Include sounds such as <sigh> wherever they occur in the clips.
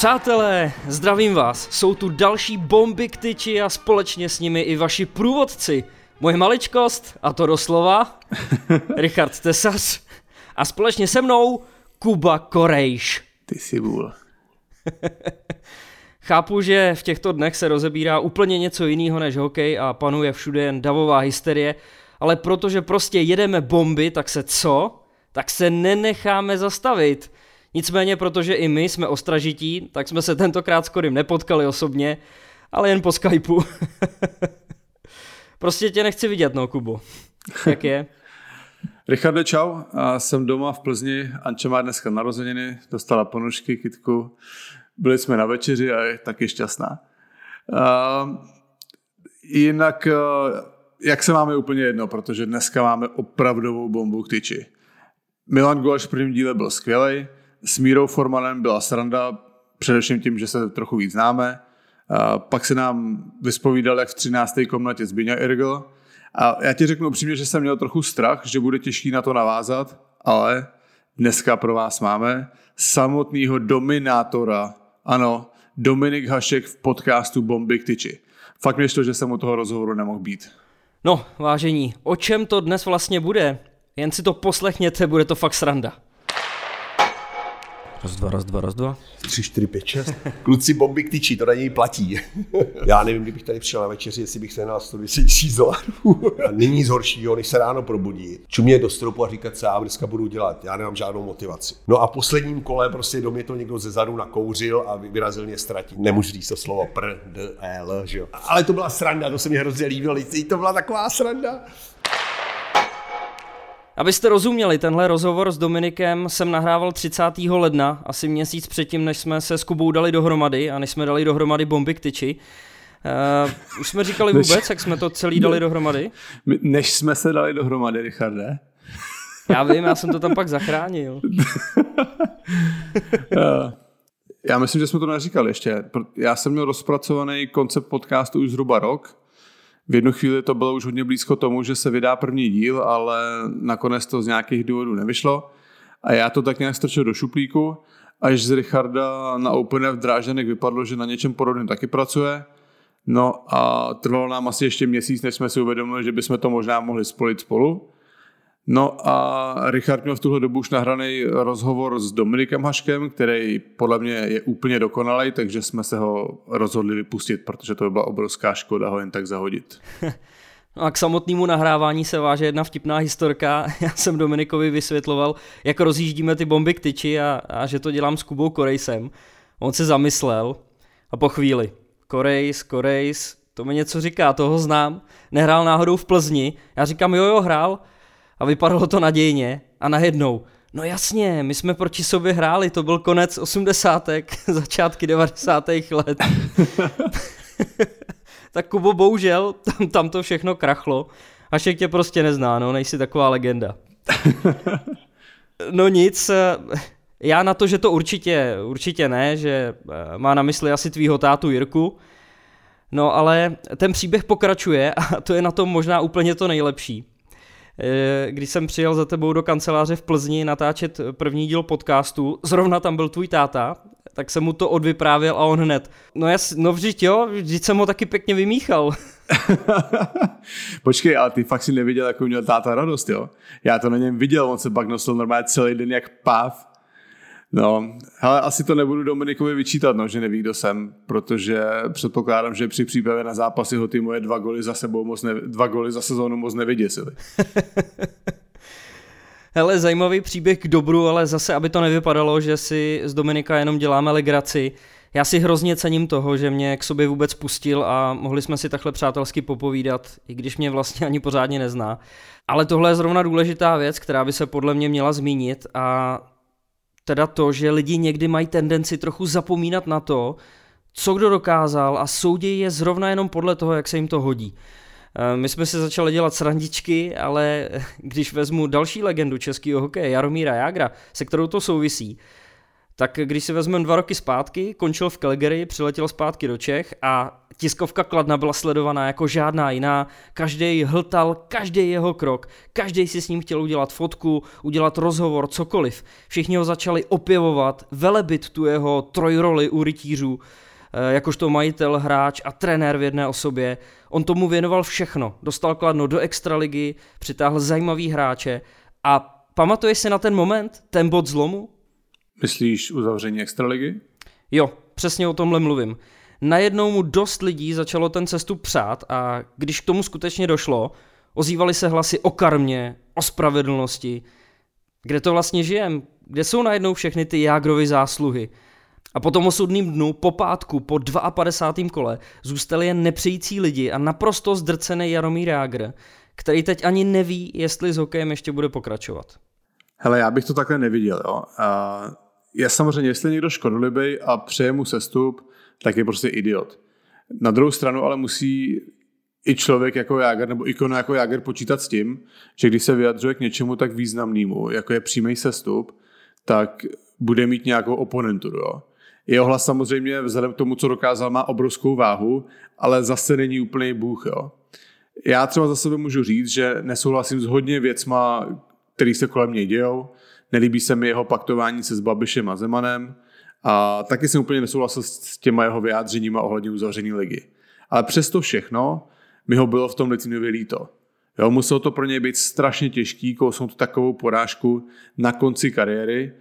Přátelé, zdravím vás. Jsou tu další bomby k tyči a společně s nimi i vaši průvodci. Moje maličkost, a to doslova, <laughs> Richard Tesas a společně se mnou Kuba Korejš. Ty si vůl. <laughs> Chápu, že v těchto dnech se rozebírá úplně něco jiného než hokej a panuje všude jen davová hysterie, ale protože prostě jedeme bomby, tak se co? Tak se nenecháme zastavit. Nicméně, protože i my jsme ostražití, tak jsme se tentokrát s Korym nepotkali osobně, ale jen po Skypeu. <laughs> prostě tě nechci vidět, no, Kubo. Jak je? <laughs> Richarde, čau. A jsem doma v Plzni. Anče má dneska narozeniny, dostala ponožky, kitku. Byli jsme na večeři a je taky šťastná. Uh, jinak, jak se máme úplně jedno, protože dneska máme opravdovou bombu k tyči. Milan Gulaš v prvním díle byl skvělý, s Mírou Formanem byla sranda, především tím, že se trochu víc známe. Uh, pak se nám vyspovídal, jak v 13. komnatě Zbyňa Irgl. A já ti řeknu upřímně, že jsem měl trochu strach, že bude těžký na to navázat, ale dneska pro vás máme samotného dominátora ano, Dominik Hašek v podcastu Bomby k tyči. Fakt mě to, že jsem u toho rozhovoru nemohl být. No, vážení, o čem to dnes vlastně bude? Jen si to poslechněte, bude to fakt sranda. Raz, dva, raz, dva, raz, dva. Tři, čtyři, pět, šest. Kluci bomby k tyči, to na něj platí. <laughs> Já nevím, kdybych tady přišel na večeři, jestli bych se na 110 tisíc dolarů. Není nic horšího, než se ráno probudí. Čumě do stropu a říkat, co já dneska budu dělat. Já nemám žádnou motivaci. No a posledním kole prostě do mě to někdo ze zadu nakouřil a vyrazil mě ztratit. Nemůžu říct to slovo pr, d, e, l, že jo. Ale to byla sranda, to se mi hrozně líbilo. To byla taková sranda. Abyste rozuměli, tenhle rozhovor s Dominikem jsem nahrával 30. ledna, asi měsíc předtím, než jsme se s Kubou dali dohromady a než jsme dali dohromady bomby k tyči. Uh, už jsme říkali <laughs> vůbec, jak jsme to celý dali dohromady? Než jsme se dali dohromady, Richarde. <laughs> Já vím, já jsem to tam pak zachránil. uh, <laughs> já myslím, že jsme to neříkali ještě. Já jsem měl rozpracovaný koncept podcastu už zhruba rok v jednu chvíli to bylo už hodně blízko tomu, že se vydá první díl, ale nakonec to z nějakých důvodů nevyšlo. A já to tak nějak strčil do šuplíku, až z Richarda na Open v Drážanek vypadlo, že na něčem podobném taky pracuje. No a trvalo nám asi ještě měsíc, než jsme si uvědomili, že bychom to možná mohli spolit spolu. No a Richard měl v tuhle dobu už nahraný rozhovor s Dominikem Haškem, který podle mě je úplně dokonalý, takže jsme se ho rozhodli vypustit, protože to by byla obrovská škoda ho jen tak zahodit. <laughs> No a k samotnému nahrávání se váže jedna vtipná historka. <laughs> Já jsem Dominikovi vysvětloval, jak rozjíždíme ty bomby k tyči a, a že to dělám s Kubou Korejsem. On se zamyslel a po chvíli, Korejs, Korejs, to mi něco říká, toho znám. Nehrál náhodou v Plzni. Já říkám, jo, jo, hrál a vypadalo to nadějně a najednou, no jasně, my jsme proti sobě hráli, to byl konec osmdesátek, <laughs> začátky devadesátých let. <laughs> tak Kubo, bohužel, tam, tam to všechno krachlo. Hašek tě prostě nezná, no, nejsi taková legenda. <laughs> no nic, já na to, že to určitě, určitě ne, že eh, má na mysli asi tvýho tátu Jirku, no ale ten příběh pokračuje a to je na tom možná úplně to nejlepší. Eh, když jsem přijel za tebou do kanceláře v Plzni natáčet první díl podcastu, zrovna tam byl tvůj táta, tak jsem mu to odvyprávěl a on hned, no jas, no vždyť jo, vždyť jsem ho taky pěkně vymíchal. <laughs> Počkej, ale ty fakt si neviděl, jakou měl táta radost, jo? Já to na něm viděl, on se pak nosil normálně celý den jak páv No, ale asi to nebudu Dominikovi vyčítat, no, že neví, kdo jsem, protože předpokládám, že při přípravě na zápasy ho ty moje dva goly za sebou moc ne, dva goly za sezónu moc nevyděsily. <laughs> Hele, zajímavý příběh k dobru, ale zase, aby to nevypadalo, že si z Dominika jenom děláme legraci. Já si hrozně cením toho, že mě k sobě vůbec pustil a mohli jsme si takhle přátelsky popovídat, i když mě vlastně ani pořádně nezná. Ale tohle je zrovna důležitá věc, která by se podle mě měla zmínit a teda to, že lidi někdy mají tendenci trochu zapomínat na to, co kdo dokázal a soudí je zrovna jenom podle toho, jak se jim to hodí. Eh, my jsme si začali dělat srandičky, ale <laughs> když vezmu další legendu českého hokeje, Jaromíra Jágra, se kterou to souvisí, tak když si vezmeme dva roky zpátky, končil v Calgary, přiletěl zpátky do Čech a Tiskovka Kladna byla sledovaná jako žádná jiná, každý hltal každý jeho krok, každý si s ním chtěl udělat fotku, udělat rozhovor, cokoliv. Všichni ho začali opěvovat, velebit tu jeho trojroli u rytířů, eh, jakožto majitel, hráč a trenér v jedné osobě. On tomu věnoval všechno, dostal Kladno do extraligy, přitáhl zajímavý hráče a pamatuješ si na ten moment, ten bod zlomu? Myslíš uzavření extraligy? Jo, přesně o tomhle mluvím najednou mu dost lidí začalo ten cestu přát a když k tomu skutečně došlo, ozývaly se hlasy o karmě, o spravedlnosti. Kde to vlastně žijem? Kde jsou najednou všechny ty Jágrovy zásluhy? A po tom osudným dnu, po pátku, po 52. kole, zůstali jen nepřející lidi a naprosto zdrcený Jaromír Jágr, který teď ani neví, jestli s hokejem ještě bude pokračovat. Hele, já bych to takhle neviděl. Jo. A je samozřejmě, jestli někdo škodolibý a přeje mu sestup, tak je prostě idiot. Na druhou stranu ale musí i člověk jako Jáger nebo ikona jako Jáger počítat s tím, že když se vyjadřuje k něčemu tak významnému, jako je přímý sestup, tak bude mít nějakou oponenturu. Jo. Jeho hlas samozřejmě vzhledem k tomu, co dokázal, má obrovskou váhu, ale zase není úplný bůh. Jo. Já třeba za sebe můžu říct, že nesouhlasím s hodně věcma, který se kolem něj dějou. Nelíbí se mi jeho paktování se s Babišem a Zemanem, a taky jsem úplně nesouhlasil s těma jeho vyjádřeníma ohledně uzavření ligy. Ale přesto všechno mi ho bylo v tom Litvinově líto. Jo, muselo to pro něj být strašně těžký, kousnout takovou porážku na konci kariéry.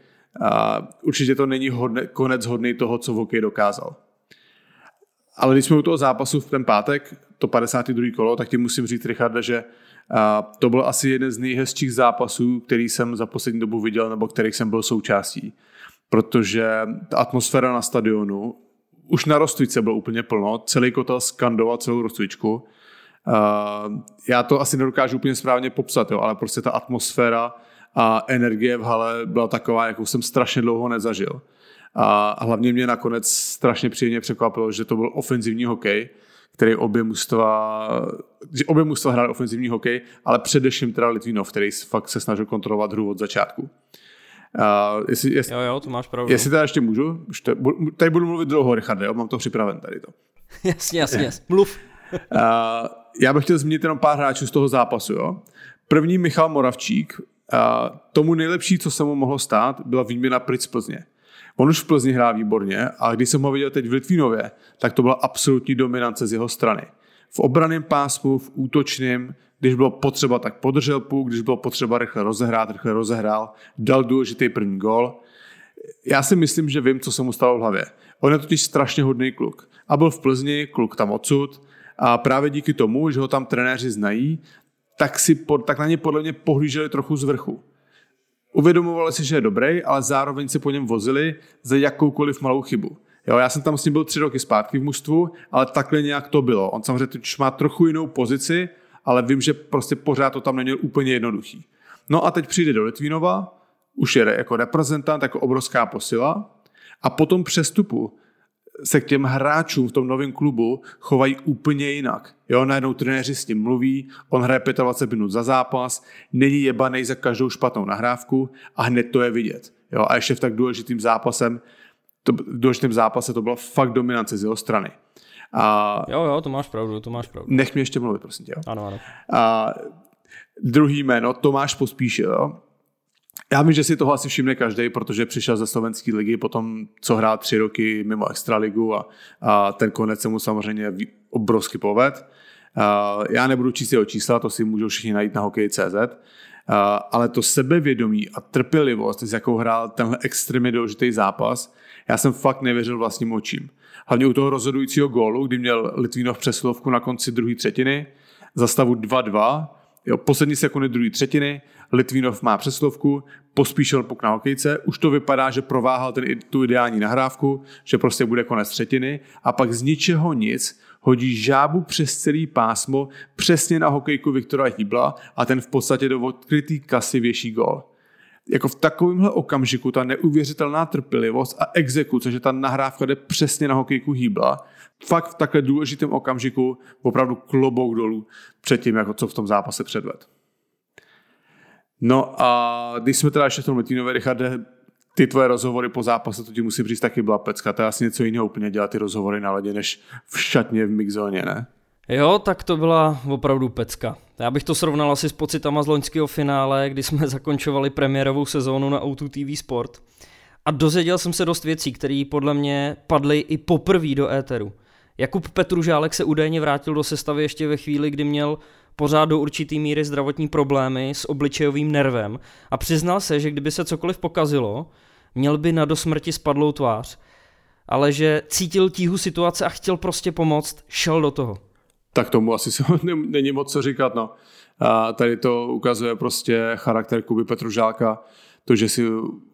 A určitě to není hodne, konec hodný toho, co v hokeji dokázal. Ale když jsme u toho zápasu v ten pátek, to 52. kolo, tak ti musím říct, Richarda, že a to byl asi jeden z nejhezčích zápasů, který jsem za poslední dobu viděl, nebo kterých jsem byl součástí protože ta atmosféra na stadionu, už na Rostvice bylo úplně plno, celý kotel skandoval celou Rostvičku. Uh, já to asi nedokážu úplně správně popsat, jo, ale prostě ta atmosféra a energie v hale byla taková, jakou jsem strašně dlouho nezažil. A hlavně mě nakonec strašně příjemně překvapilo, že to byl ofenzivní hokej, který obě mužstva, že obě mužstva ofenzivní hokej, ale především teda Litvinov, který fakt se snažil kontrolovat hru od začátku. Uh, jestli, jestli, jo, jo, to máš pravdu. Jestli teda ještě můžu, ještě, tady budu mluvit dlouho, Richard, jo, mám to připraven tady to. <laughs> jasně, jasně, jasně. mluv. <laughs> uh, já bych chtěl zmínit jenom pár hráčů z toho zápasu. Jo. První Michal Moravčík, uh, tomu nejlepší, co se mu mohlo stát, byla výměna pryč z Plzně. On už v Plzni hrál výborně a když jsem ho viděl teď v Litvínově, tak to byla absolutní dominance z jeho strany. V obraném pásmu, v útočném, když bylo potřeba, tak podržel půl, když bylo potřeba rychle rozehrát, rychle rozehrál, dal důležitý první gol. Já si myslím, že vím, co se mu stalo v hlavě. On je totiž strašně hodný kluk. A byl v Plzni, kluk tam odsud. A právě díky tomu, že ho tam trenéři znají, tak, si tak na ně podle mě pohlíželi trochu z vrchu. Uvědomovali si, že je dobrý, ale zároveň se po něm vozili za jakoukoliv malou chybu. Jo, já jsem tam s ním byl tři roky zpátky v mužstvu, ale takhle nějak to bylo. On samozřejmě už má trochu jinou pozici, ale vím, že prostě pořád to tam není úplně jednoduchý. No a teď přijde do Litvínova, už je jako reprezentant, jako obrovská posila a po tom přestupu se k těm hráčům v tom novém klubu chovají úplně jinak. Jo, najednou trenéři s ním mluví, on hraje 25 minut za zápas, není jebaný za každou špatnou nahrávku a hned to je vidět. Jo, a ještě v tak důležitým zápasem, to, v důležitém zápase to byla fakt dominance z jeho strany. A jo, jo, to máš pravdu, to máš pravdu. Nech mě ještě mluvit, prosím tě. Jo? Ano, ano. A druhý jméno, Tomáš Pospíšil. Jo? Já vím, že si toho asi všimne každý, protože přišel ze slovenské ligy, potom co hrál tři roky mimo extraligu a, a ten konec se mu samozřejmě obrovsky poved. A já nebudu číst jeho čísla, to si můžou všichni najít na hokej.cz, ale to sebevědomí a trpělivost, s jakou hrál tenhle extrémně důležitý zápas, já jsem fakt nevěřil vlastním očím. Hlavně u toho rozhodujícího gólu, kdy měl Litvínov přesilovku na konci druhé třetiny, za stavu 2-2, jo, poslední sekundy druhé třetiny, Litvínov má přesilovku, pospíšil puk na hokejce, už to vypadá, že prováhal ten, tu ideální nahrávku, že prostě bude konec třetiny a pak z ničeho nic hodí žábu přes celý pásmo přesně na hokejku Viktora Hýbla a ten v podstatě do odkrytý kasy věší gol jako v takovémhle okamžiku ta neuvěřitelná trpělivost a exekuce, že ta nahrávka jde přesně na hokejku hýbla, fakt v takhle důležitém okamžiku opravdu klobouk dolů před tím, jako co v tom zápase předved. No a když jsme teda ještě v tom Letínové, Richarde, ty tvoje rozhovory po zápase, to ti musí říct, taky byla pecka. To je asi něco jiného úplně dělat ty rozhovory na ledě, než v šatně v mixzóně, ne? Jo, tak to byla opravdu pecka. Já bych to srovnal asi s pocitama z loňského finále, kdy jsme <laughs> zakončovali premiérovou sezónu na Auto TV Sport. A dozvěděl jsem se dost věcí, které podle mě padly i poprvé do éteru. Jakub Petružálek se údajně vrátil do sestavy ještě ve chvíli, kdy měl pořád do určitý míry zdravotní problémy s obličejovým nervem a přiznal se, že kdyby se cokoliv pokazilo, měl by na dosmrti spadlou tvář. Ale že cítil tíhu situace a chtěl prostě pomoct, šel do toho. Tak tomu asi se <laughs> není moc co říkat. No. A tady to ukazuje prostě charakter Kuby Petružálka, to, že si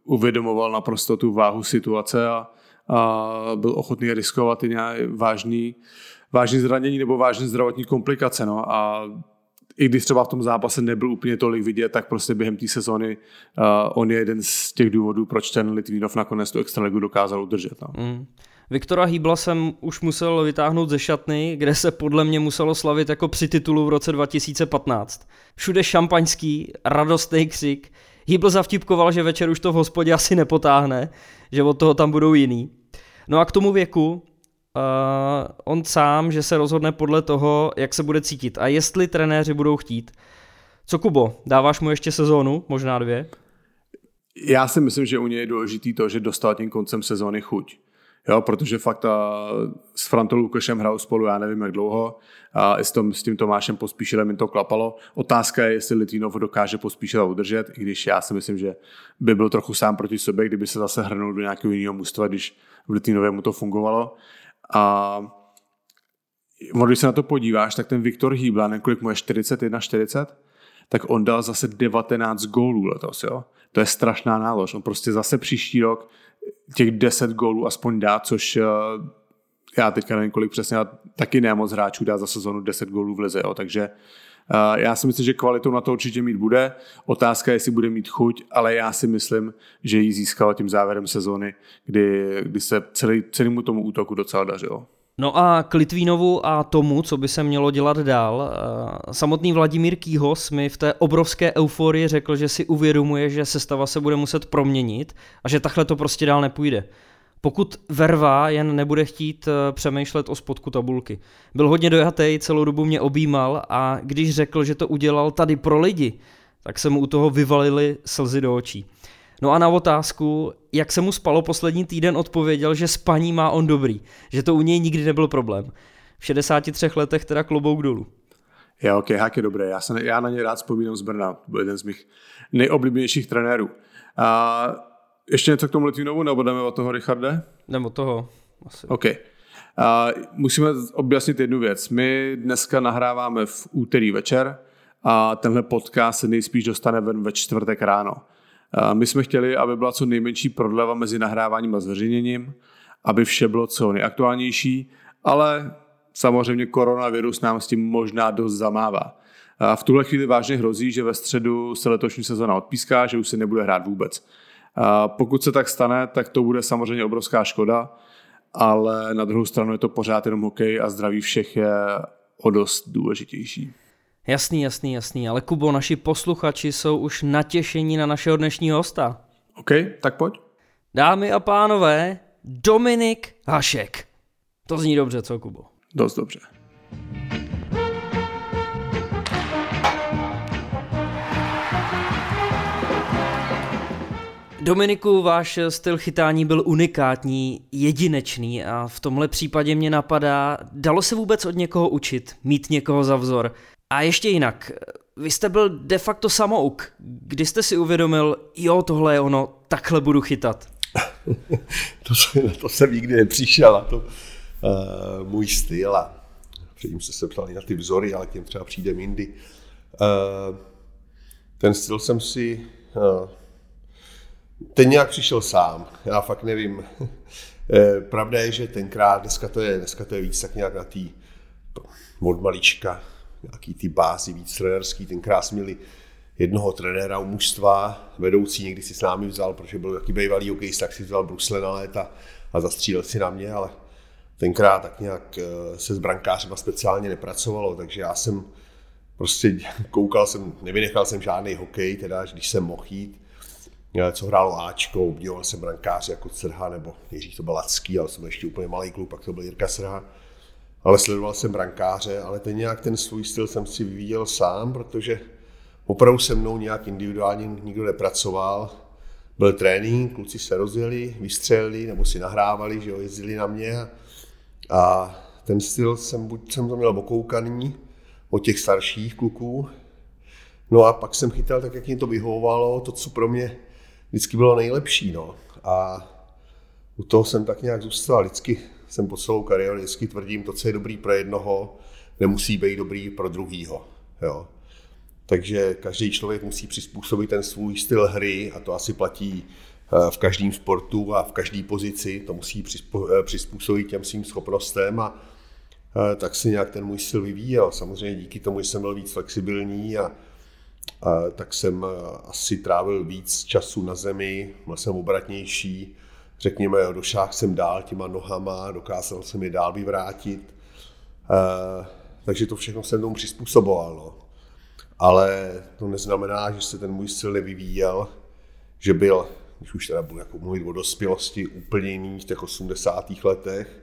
uvědomoval naprosto tu váhu situace a, a byl ochotný riskovat i nějaký vážný, vážný zranění nebo vážné zdravotní komplikace. No. A i když třeba v tom zápase nebyl úplně tolik vidět, tak prostě během té sezóny uh, on je jeden z těch důvodů, proč ten Litvínov nakonec tu extraligu dokázal udržet. No. Mm. Viktora Hýbla jsem už musel vytáhnout ze šatny, kde se podle mě muselo slavit jako při titulu v roce 2015. Všude šampaňský, radostný křik. Hýbl zavtipkoval, že večer už to v hospodě asi nepotáhne, že od toho tam budou jiný. No a k tomu věku, uh, on sám, že se rozhodne podle toho, jak se bude cítit a jestli trenéři budou chtít. Co Kubo, dáváš mu ještě sezónu, možná dvě? Já si myslím, že u něj je důležitý to, že dostal tím koncem sezóny chuť. Jo, protože fakt a, s Frantou Lukešem hrál spolu, já nevím jak dlouho, a s, tom, s tím Tomášem Pospíšilem mi to klapalo. Otázka je, jestli Litvinov dokáže Pospíšila udržet, i když já si myslím, že by byl trochu sám proti sobě, kdyby se zase hrnul do nějakého jiného mužstva, když v Litvinově mu to fungovalo. A když se na to podíváš, tak ten Viktor Hýbla, kolik mu je 41, 40, tak on dal zase 19 gólů letos, jo. To je strašná nálož. On prostě zase příští rok těch 10 gólů aspoň dá, což eh, já teďka nevím, kolik přesně, taky ne moc hráčů dá za sezonu 10 gólů v lize, jo. takže Uh, já si myslím, že kvalitu na to určitě mít bude. Otázka je, jestli bude mít chuť, ale já si myslím, že ji získal tím závěrem sezóny, kdy, kdy se celý, celému tomu útoku docela dařilo. No a k Litvínovu a tomu, co by se mělo dělat dál, eh, samotný Vladimír Kýhos mi v té obrovské euforii řekl, že si uvědomuje, že sestava se bude muset proměnit a že takhle to prostě dál nepůjde. Pokud Verva jen nebude chtít eh, přemýšlet o spodku tabulky. Byl hodně dojatý, celou dobu mě objímal a když řekl, že to udělal tady pro lidi, tak se mu u toho vyvalily slzy do očí. No a na otázku, jak se mu spalo poslední týden, odpověděl, že spaní má on dobrý, že to u něj nikdy nebyl problém. V 63 letech teda klobouk dolů. Jo, ok, hák je dobré. Já, se, já na ně rád vzpomínám z Brna. Byl jeden z mých nejoblíbenějších trenérů. A ještě něco k tomu Litvinovu, nebo jdeme od toho, Richarde? Jdeme od toho. Asi. OK. A musíme objasnit jednu věc. My dneska nahráváme v úterý večer a tenhle podcast se nejspíš dostane ven ve čtvrtek ráno. My jsme chtěli, aby byla co nejmenší prodleva mezi nahráváním a zveřejněním, aby vše bylo co nejaktuálnější, ale samozřejmě koronavirus nám s tím možná dost zamává. A v tuhle chvíli vážně hrozí, že ve středu se letošní sezona odpíská, že už se nebude hrát vůbec. Pokud se tak stane, tak to bude samozřejmě obrovská škoda, ale na druhou stranu je to pořád jenom hokej a zdraví všech je o dost důležitější. Jasný, jasný, jasný, ale Kubo, naši posluchači jsou už natěšení na našeho dnešního hosta. OK, tak pojď. Dámy a pánové, Dominik Hašek. To zní dobře, co Kubo? Dost dobře. Dominiku, váš styl chytání byl unikátní, jedinečný a v tomhle případě mě napadá, dalo se vůbec od někoho učit, mít někoho za vzor? A ještě jinak, vy jste byl de facto samouk. Kdy jste si uvědomil, jo, tohle je ono, takhle budu chytat? <laughs> to, jsem, to jsem nikdy nepřišel, a to uh, můj styl a předtím jste se ptali na ty vzory, ale těm třeba přijde jindy. Uh, ten styl jsem si, uh, ten nějak přišel sám, já fakt nevím. <laughs> Pravda je, že tenkrát, dneska to je, dneska to je víc tak nějak na tý od malička, nějaký ty bázy víc trenérský. Tenkrát měli jednoho trenéra u mužstva, vedoucí někdy si s námi vzal, protože byl jaký bývalý hokejista, tak si vzal brusle na léta a zastřílel si na mě, ale tenkrát tak nějak eh, se s brankářem speciálně nepracovalo, takže já jsem prostě <laughs> koukal jsem, nevynechal jsem žádný hokej, teda když jsem mohl jít. co hrálo Ačko, obdivoval jsem brankáře jako Srha, nebo nejdřív to byl Lacký, ale jsem ještě úplně malý klub, pak to byl Jirka Srha. Ale sledoval jsem brankáře, ale ten nějak ten svůj styl jsem si vyvíjel sám, protože opravdu se mnou nějak individuálně nikdo nepracoval. Byl trénink, kluci se rozjeli, vystřelili nebo si nahrávali, že jo, jezdili na mě. A ten styl jsem, buď jsem to měl okoukaný od těch starších kluků, no a pak jsem chytal tak, jak jim to vyhovovalo, to, co pro mě vždycky bylo nejlepší. No. A u toho jsem tak nějak zůstal. Vždycky jsem po celou kariéru vždycky tvrdím, to, co je dobrý pro jednoho, nemusí být dobrý pro druhýho. Jo. Takže každý člověk musí přizpůsobit ten svůj styl hry a to asi platí eh, v každém sportu a v každé pozici. To musí eh, přizpůsobit těm svým schopnostem a eh, tak si nějak ten můj styl vyvíjel. Samozřejmě díky tomu jsem byl víc flexibilní a tak jsem asi trávil víc času na zemi, byl jsem obratnější, řekněme, došáhl jsem dál těma nohama, dokázal jsem je dál vyvrátit, takže to všechno jsem tomu přizpůsoboval. No. Ale to neznamená, že se ten můj styl nevyvíjel, že byl, když už teda budu jako mluvit o dospělosti, úplně jiný v těch 80. letech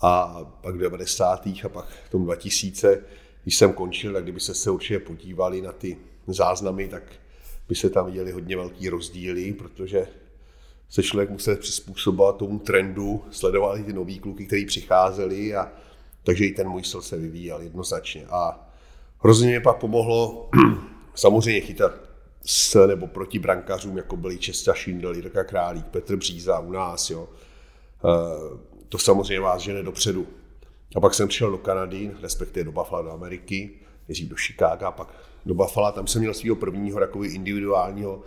a pak v 90. a pak v tom 2000, když jsem končil, tak kdyby se se určitě podívali na ty záznamy, tak by se tam viděli hodně velký rozdíly, protože se člověk musel přizpůsobovat tomu trendu, sledovali ty nový kluky, kteří přicházeli a takže i ten můj styl se vyvíjel jednoznačně. A hrozně mě pak pomohlo <clears throat> samozřejmě chytat s nebo proti brankařům, jako byli Česta Šindel, Jirka Králík, Petr Bříza u nás. Jo. E, to samozřejmě vás žene dopředu. A pak jsem přišel do Kanady, respektive do Buffalo, do Ameriky, nejdřív do Chicaga, pak do Buffalo, tam jsem měl svého prvního takového individuálního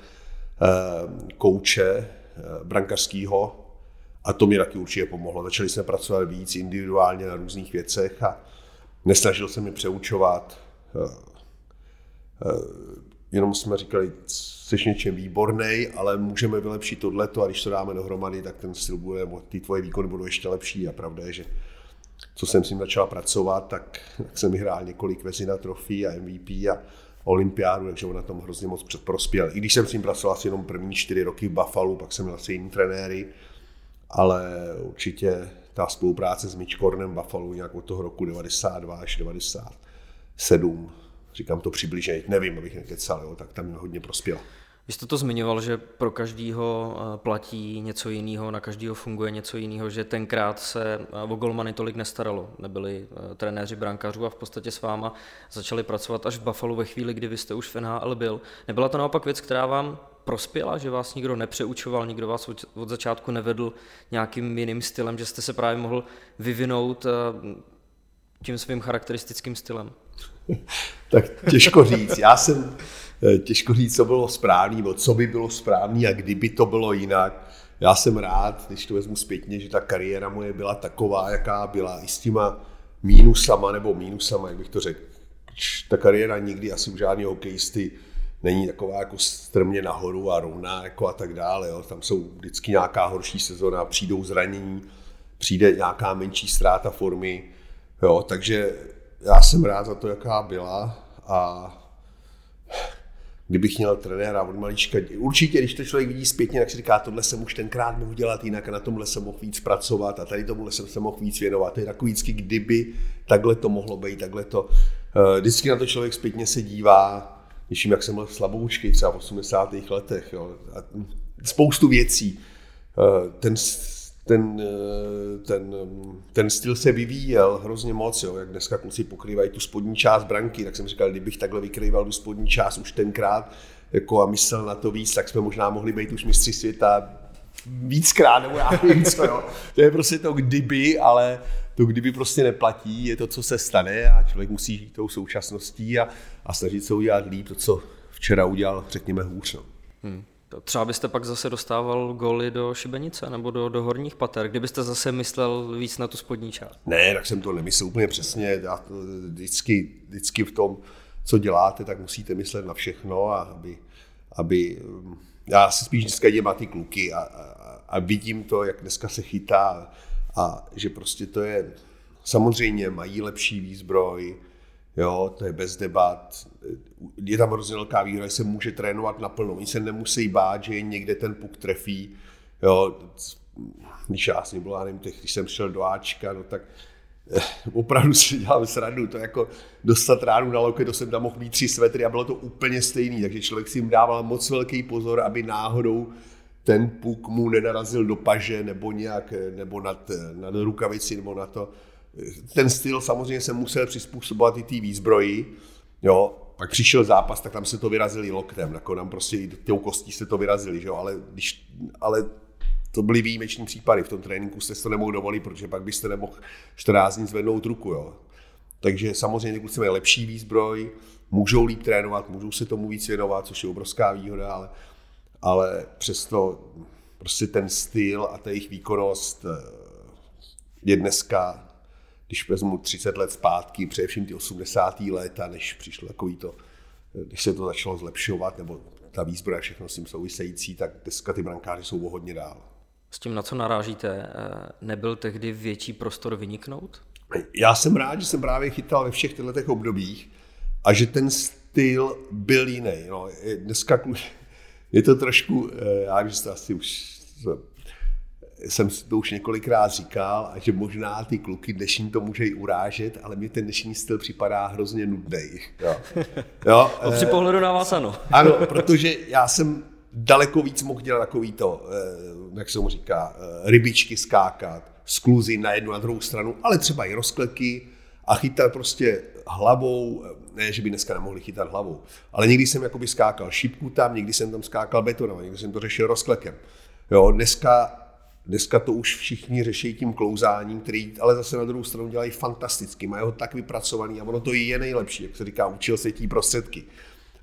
eh, kouče brankařského a to mi taky určitě pomohlo. Začali jsme pracovat víc individuálně na různých věcech a nesnažil se mi přeučovat. Eh, jenom jsme říkali, jsi něčem výborný, ale můžeme vylepšit tohleto a když to dáme dohromady, tak ten styl bude, ty tvoje výkony budou ještě lepší a pravda je, že co jsem s ním začal pracovat, tak, tak jsem vyhrál několik vezina trofí a MVP a olympiádu, takže on na tom hrozně moc prospěl. I když jsem s ním pracoval asi jenom první čtyři roky v Buffalo, pak jsem měl asi jiný trenéry, ale určitě ta spolupráce s Mitch Kornem Buffalo nějak od toho roku 92 až 97, říkám to přibližně, nevím, abych nekecal, jo, tak tam mě hodně prospěla. Vy jste to zmiňoval, že pro každýho eh, platí něco jiného, na každýho funguje něco jiného, že tenkrát se eh, o golmany tolik nestaralo. Nebyli eh, trenéři brankářů a v podstatě s váma začali pracovat až v Buffalo ve chvíli, kdy vy jste už v NHL byl. Nebyla to naopak věc, která vám prospěla, že vás nikdo nepřeučoval, nikdo vás od začátku nevedl nějakým jiným stylem, že jste se právě mohl vyvinout tím svým charakteristickým stylem? <laughs> tak těžko říct. Já jsem těžko říct, co bylo správný, nebo co by bylo správný a kdyby to bylo jinak. Já jsem rád, když to vezmu zpětně, že ta kariéra moje byla taková, jaká byla, i s těma mínusama nebo mínusama, jak bych to řekl. Ta kariéra nikdy asi u žádného hokejisty není taková jako strmě nahoru a rovná jako a tak dále. Jo. Tam jsou vždycky nějaká horší sezona, přijdou zranění, přijde nějaká menší ztráta formy. Jo. Takže já jsem rád za to, jaká byla a kdybych měl trenéra od malička. Určitě, když to člověk vidí zpětně, tak si říká, tohle jsem už tenkrát mohl dělat jinak a na tomhle jsem mohl víc pracovat a tady tomuhle jsem se mohl víc věnovat. To je takový vždycky, kdyby takhle to mohlo být, takhle to. Eh, vždycky na to člověk zpětně se dívá, když jak jsem byl slaboučký třeba v 80. letech. Jo. A spoustu věcí. Eh, ten ten, eh, ten, ten styl se vyvíjel hrozně moc, jo, jak dneska kluci pokrývají tu spodní část branky, tak jsem říkal, kdybych takhle vykrýval tu spodní část už tenkrát jako a myslel na to víc, tak jsme možná mohli být už mistři světa víckrát, nebo já nevím co, jo. To je prostě to kdyby, ale to kdyby prostě neplatí, je to, co se stane a člověk musí žít tou současností a, a snažit se udělat líp to, co včera udělal, řekněme, hůř. No. Hmm. Třeba byste pak zase dostával goly do šibenice nebo do, do horních pater, kdybyste zase myslel víc na tu spodní část. Ne, tak jsem to nemyslel úplně přesně. Já to vždycky, vždycky v tom, co děláte, tak musíte myslet na všechno a aby, aby já si spíš dneska dělám ty kluky a, a, a vidím to, jak dneska se chytá a že prostě to je, samozřejmě mají lepší výzbroj, Jo, to je bez debat. Je tam hrozně velká výhoda, že se může trénovat naplno. Oni se nemusí bát, že někde ten puk trefí. Jo, když já jsem byl, nevím, když jsem šel do Ačka, no tak eh, opravdu si dělám srandu, to jako dostat ránu na loket, to jsem tam mohl mít tři svetry a bylo to úplně stejný, takže člověk si jim dával moc velký pozor, aby náhodou ten puk mu nenarazil do paže nebo nějak, nebo nad, nad rukavici nebo na to. Ten styl samozřejmě se musel přizpůsobovat i té výzbroji, jo, pak přišel zápas, tak tam se to vyrazili loktem, jako nám prostě tou kostí se to vyrazili, že jo? Ale, když, ale to byly výjimeční případy, v tom tréninku jste to nemohl dovolit, protože pak byste nemohl 14 dní zvednout ruku, jo. Takže samozřejmě kluci mají lepší výzbroj, můžou líp trénovat, můžou se tomu víc věnovat, což je obrovská výhoda, ale, ale přesto prostě ten styl a ta jejich výkonnost eh, je dneska, když vezmu 30 let zpátky, především ty 80. léta, než přišlo takový to, když se to začalo zlepšovat, nebo ta výzbroj a všechno s tím související, tak dneska ty brankáři jsou o hodně dál. S tím, na co narážíte, eh, nebyl tehdy větší prostor vyniknout? Já jsem rád, že jsem právě chytal ve všech těchto obdobích a že ten styl byl jiný. No, dneska <laughs> je to trošku, eh, já vím, že to asi už jsem to už několikrát říkal, a že možná ty kluky dnešní to může urážet, ale mě ten dnešní styl připadá hrozně nudný. Jo. <laughs> Jo, no, při pohledu na vás ano. <laughs> Ano, protože já jsem daleko víc mohl dělat takový to, eh, jak se mu říká, eh, rybičky skákat, skluzy na jednu a druhou stranu, ale třeba i rozkleky a chytat prostě hlavou, eh, ne, že by dneska nemohli chytat hlavou, ale někdy jsem jakoby skákal šipku tam, někdy jsem tam skákal betonem, někdy jsem to řešil rozklekem. Jo, dneska, dneska to už všichni řeší tím klouzáním, který ale zase na druhou stranu dělají fantasticky, mají ho tak vypracovaný a ono to je nejlepší, jak se říká, učil se tí prostředky.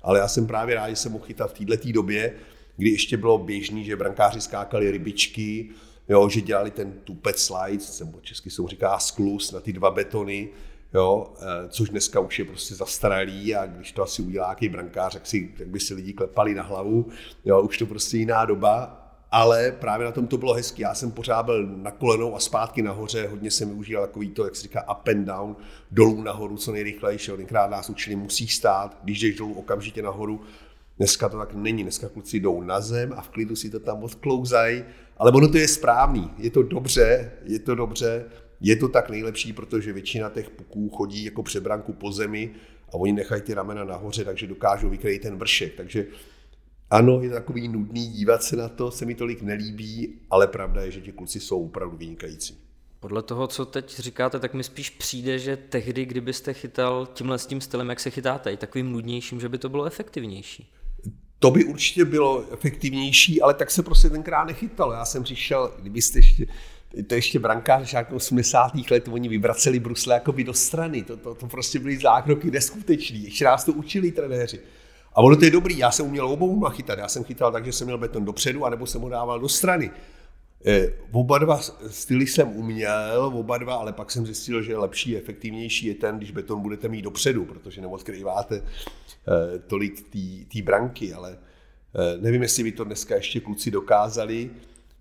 Ale já jsem právě rád, že jsem mohl chytat v této době, kdy ještě bylo běžný, že brankáři skákali rybičky, jo, že dělali ten tupet slide, nebo česky se mu říká sklus na ty dva betony, jo, eh, což dneska už je prostě zastaralý a když to asi udělá nějaký brankář, tak, si, tak by si lidi klepali na hlavu, jo, už to prostě jiná doba, ale právě na tom to bylo hezky. Já jsem pořád byl na kolenou a zpátky nahoře, hodně jsem využíval takový to, jak se říká, up and down, dolů nahoru, co nejrychlejší. Tenkrát nás učili, musí stát, když jdeš dolů okamžitě nahoru, Dneska to tak není, dneska kluci jdou na zem a v klidu si to tam odklouzají, ale ono to je správný, je to dobře, je to dobře, je to tak nejlepší, protože většina těch puků chodí jako přebranku po zemi a oni nechají ty ramena nahoře, takže dokážou vykrejit ten vršek. Takže ano, je to takový nudný dívat se na to, se mi tolik nelíbí, ale pravda je, že ti kluci jsou opravdu vynikající. Podle toho, co teď říkáte, tak mi spíš přijde, že tehdy, kdybyste chytal tímhle s tím stylem, jak se chytáte, i takovým nudnějším, že by to bylo efektivnější. To by určitě bylo efektivnější, ale tak se prostě tenkrát nechytalo. Já jsem přišel, kdybyste ještě, to ještě brankář jako 80. let, oni vyvraceli brusle jako by do strany. To, to, to prostě byly zákroky neskutečný. Ještě nás to učili trenéři. A ono to je dobrý, já jsem uměl obou chytat. Já jsem chytal tak, že jsem měl beton dopředu, anebo jsem ho dával do strany. E, oba dva styly jsem uměl, oba dva, ale pak jsem zjistil, že lepší, efektivnější je ten, když beton budete mít dopředu, protože neodkrýváte e, tolik té branky, ale e, nevím, jestli by to dneska ještě kluci dokázali.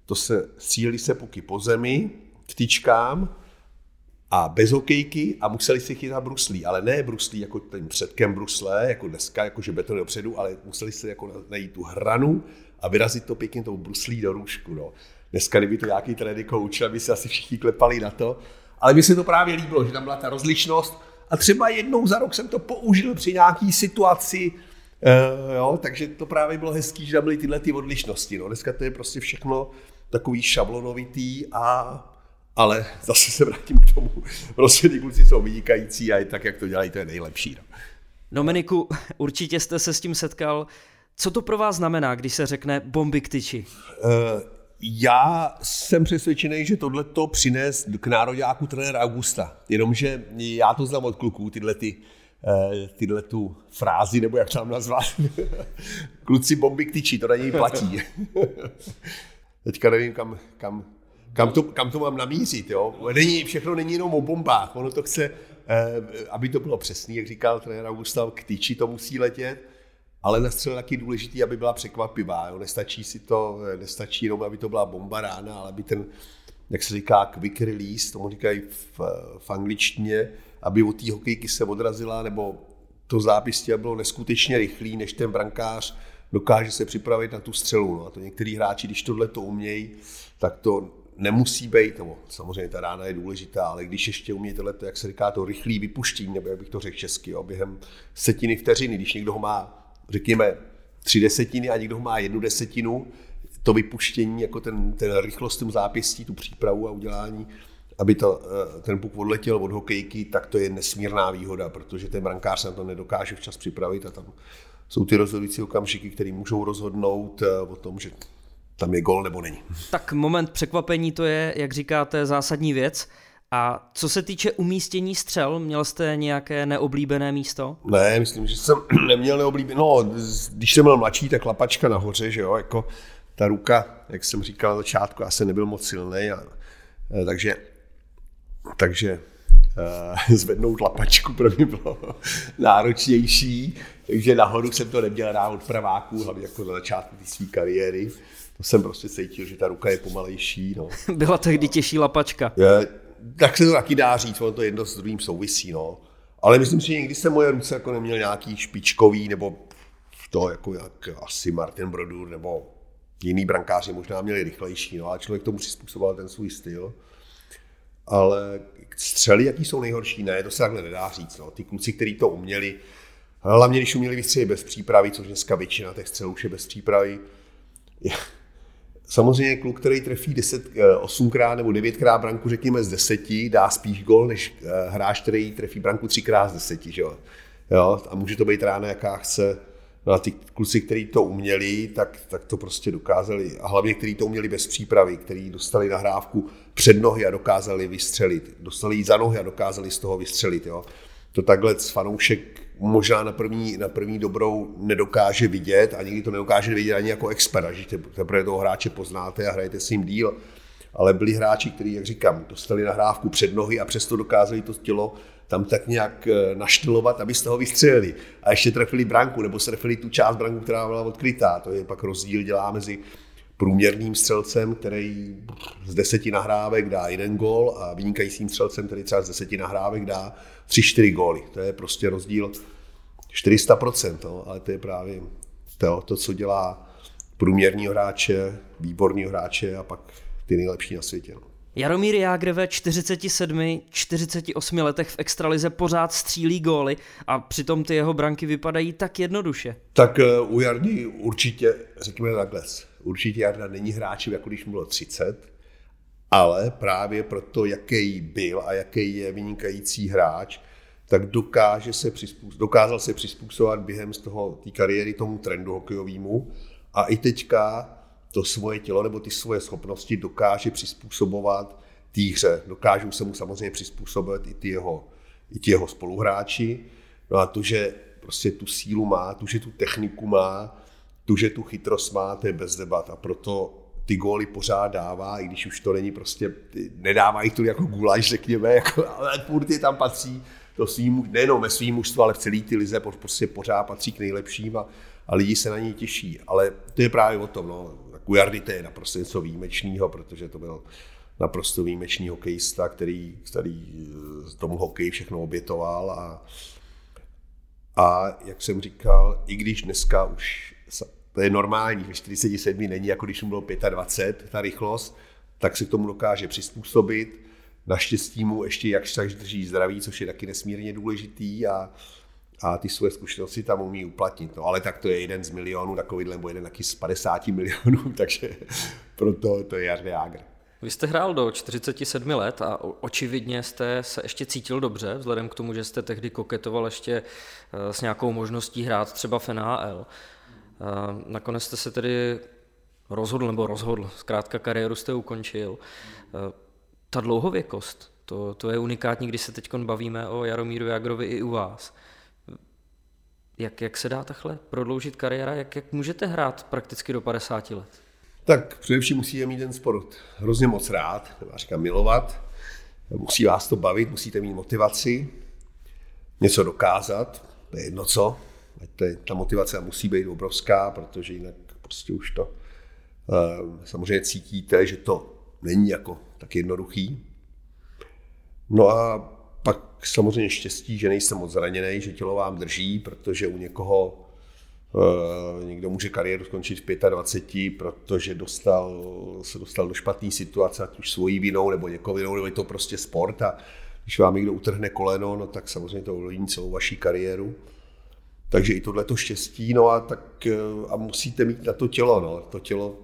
To se stříleli se puky po zemi, k tyčkám a bez hokejky a museli si chytat bruslí, ale ne bruslí jako tím předkem brusle, jako dneska, jako že beton dopředu, ale museli si jako najít tu hranu a vyrazit to pěkně tou bruslí do růžku. No. Dneska, kdyby to nějaký trenér koučil, aby se asi všichni klepali na to. Ale mi se to právě líbilo, že tam byla ta rozlišnost a třeba jednou za rok jsem to použil při nějaký situaci, uh, jo, takže to právě bylo hezký, že tam byly tyhle ty odlišnosti. No. Dneska to je prostě všechno takový šablonovitý a ale zase se vrátím k tomu. Prostě ty kluci jsou vynikající a je tak, jak to dělají, to je nejlepší. No. Dominiku, určitě jste se s tím setkal. Co to pro vás znamená, když se řekne bomby k tyči? Uh, já jsem přesvědčený, že tohle to přines k nároďáku trenéra Augusta. Jenomže já to znám od kluků, tyhle ty, eh, tyhle tu frázi, nebo jak tam nazvat. <laughs> Kluci bomby k tyči, to na něj platí. <laughs> Teďka nevím, kam, kam, kam, to, kam to mám namířit. Jo? Není, všechno není jenom o bombách. Ono to chce, eh, aby to bylo přesný, jak říkal trenér Augusta, k tyči to musí letět ale na střele taky důležitý, aby byla překvapivá. Jo. Nestačí si to, nestačí jenom, aby to byla bomba rána, ale aby ten, jak se říká, quick release, tomu říkají v, v angličtině, aby od té hokejky se odrazila, nebo to zápěstí bylo neskutečně rychlý, než ten brankář dokáže se připravit na tu střelu. No. A to některý hráči, když tohle to umějí, tak to nemusí být, nebo samozřejmě ta rána je důležitá, ale když ještě umí tohle, jak se říká, to rychlý vypuštění, nebo jak bych to řekl česky, jo, během setiny vteřiny, když někdo ho má, řekněme, tři desetiny a někdo ho má jednu desetinu, to vypuštění, jako ten, ten rychlost tím zápěstí, tu přípravu a udělání, aby to, eh, ten puk odletěl od hokejky, tak to je nesmírná výhoda, protože ten brankář se na to nedokáže včas připravit a tam jsou ty rozhodující okamžiky, které můžou rozhodnout eh, o tom, že tam je gol nebo není. Tak moment překvapení to je, jak říkáte, zásadní věc. A co se týče umístění střel, měl jste nějaké neoblíbené místo? Ne, myslím, že jsem <clears throat> neměl neoblíbené. No, když jsem byl mladší, tak lapačka nahoře, že jo, jako ta ruka, jak jsem říkal na začátku, asi nebyl moc silný, a, eh, takže, takže uh, <laughs> zvednout lapačku pro mě bylo <laughs> náročnější, takže nahoru jsem to neměl rád od praváků, hlavně jako na začátku té své kariéry. Jsem prostě cítil, že ta ruka je pomalejší. No. <laughs> Byla tehdy těžší lapačka. Je, tak se to taky dá říct, ono to jedno s druhým souvisí. No. Ale myslím si, že nikdy jsem moje ruce jako neměl nějaký špičkový, nebo to jako jak asi Martin Brodur, nebo jiný brankáři možná měli rychlejší, no, a člověk tomu přizpůsoboval ten svůj styl. Ale střely, jaký jsou nejhorší, ne, to se takhle nedá říct. No. Ty kluci, kteří to uměli, hlavně když uměli vystřelit bez přípravy, což dneska většina těch střelů už je bez přípravy, Samozřejmě kluk, který trefí 10, 8krát eh, nebo 9krát branku, řekněme z 10, dá spíš gol, než eh, hráč, který trefí branku 3krát z 10. Že jo? Jo? A může to být rána, jaká chce. No a ty kluci, kteří to uměli, tak, tak to prostě dokázali. A hlavně, kteří to uměli bez přípravy, kteří dostali nahrávku před nohy a dokázali vystřelit. Dostali ji za nohy a dokázali z toho vystřelit. Jo? To takhle fanoušek možná na první, na první dobrou nedokáže vidět a nikdy to nedokáže vidět ani jako expert, že teprve toho hráče poznáte a hrajete s ním díl. Ale byli hráči, kteří, jak říkám, dostali nahrávku před nohy a přesto dokázali to tělo tam tak nějak eh, naštilovat, aby z toho vystřelili. A ještě trefili branku, nebo trefili tu část branku, která byla odkrytá. To je pak rozdíl dělá mezi průměrným střelcem, který z deseti nahrávek dá jeden gol a vynikajícím střelcem, který třeba z deseti nahrávek dá tři, čtyři góly. To je prostě rozdíl 400%, no, ale to je právě to, to, co dělá průměrního hráče, výborního hráče a pak ty nejlepší na světě. No. Jaromír Jágr ve 47, 48 letech v extralize pořád střílí góly a přitom ty jeho branky vypadají tak jednoduše. Tak uh, u Jardy určitě, řekněme takhle, určitě Jarda není hráčem, jako když mu bylo 30, ale právě proto, jaký byl a jaký je vynikající hráč, tak dokáže se dokázal se přizpůsobovat během z toho té kariéry tomu trendu hokejovému a i teďka to svoje tělo nebo ty svoje schopnosti dokáže přizpůsobovat té hře. Dokážou se mu samozřejmě přizpůsobit i ty jeho, i ty jeho spoluhráči. No a to, že prostě tu sílu má, tu, že tu techniku má, tu, že tu chytrost má, to je bez debat. A proto ty góly pořád dává, i když už to není prostě, nedává jich tu jako gulaš, řekněme, jako, ale furt je tam patří to svým, nejenom ve svým mužstvu, ale v celý ty lize prostě pořád patří k nejlepším a, a lidi se na něj těší. Ale to je právě o tom, no. Gujardy to je naprosto něco výjimečného, protože to byl naprosto výjimečný hokejista, který, který eh, tomu hokeji všechno obětoval a, a jak jsem říkal, i když dneska už to je normální, ve 47 není jako když mu bylo 25, ta rychlost, tak se k tomu dokáže přizpůsobit. Naštěstí mu ještě jak tak drží zdraví, což je taky nesmírně důležitý a, a ty svoje zkušenosti tam umí uplatnit. No, ale tak to je jeden z milionů, takovýhle nebo jeden taky z 50 milionů, <laughs> takže proto to je Jarde Jágr. Vy jste hrál do 47 let a očividně jste se ještě cítil dobře, vzhledem k tomu, že jste tehdy koketoval ještě eh, s nějakou možností hrát třeba v NHL. Nakonec jste se tedy rozhodl, nebo rozhodl, zkrátka kariéru jste ukončil. Eh, ta dlouhověkost, to, to je unikátní, když se teď bavíme o Jaromíru Jagrovi i u vás. Jak, jak se dá takhle prodloužit kariéra? Jak, jak můžete hrát prakticky do 50 let? Tak především musíte mít ten sport hrozně moc rád, nebo říkám milovat. Musí vás to bavit, musíte mít motivaci, něco dokázat, to je jedno co. To ta motivace musí být obrovská, protože jinak prostě už to uh, samozřejmě cítíte, že to není jako tak jednoduchý. No a pak samozřejmě štěstí, že nejsem moc zraněný, že tělo vám drží, protože u někoho Uh, někdo může kariéru skončit v 25, protože dostal, se dostal do špatné situace, ať už svojí vinou nebo někoho vinou, nebo je to prostě sport a když vám někdo utrhne koleno, no tak samozřejmě to ovlivní celou vaší kariéru. Takže i tohle to štěstí, no a tak eh, a musíte mít na to tělo, no. To tělo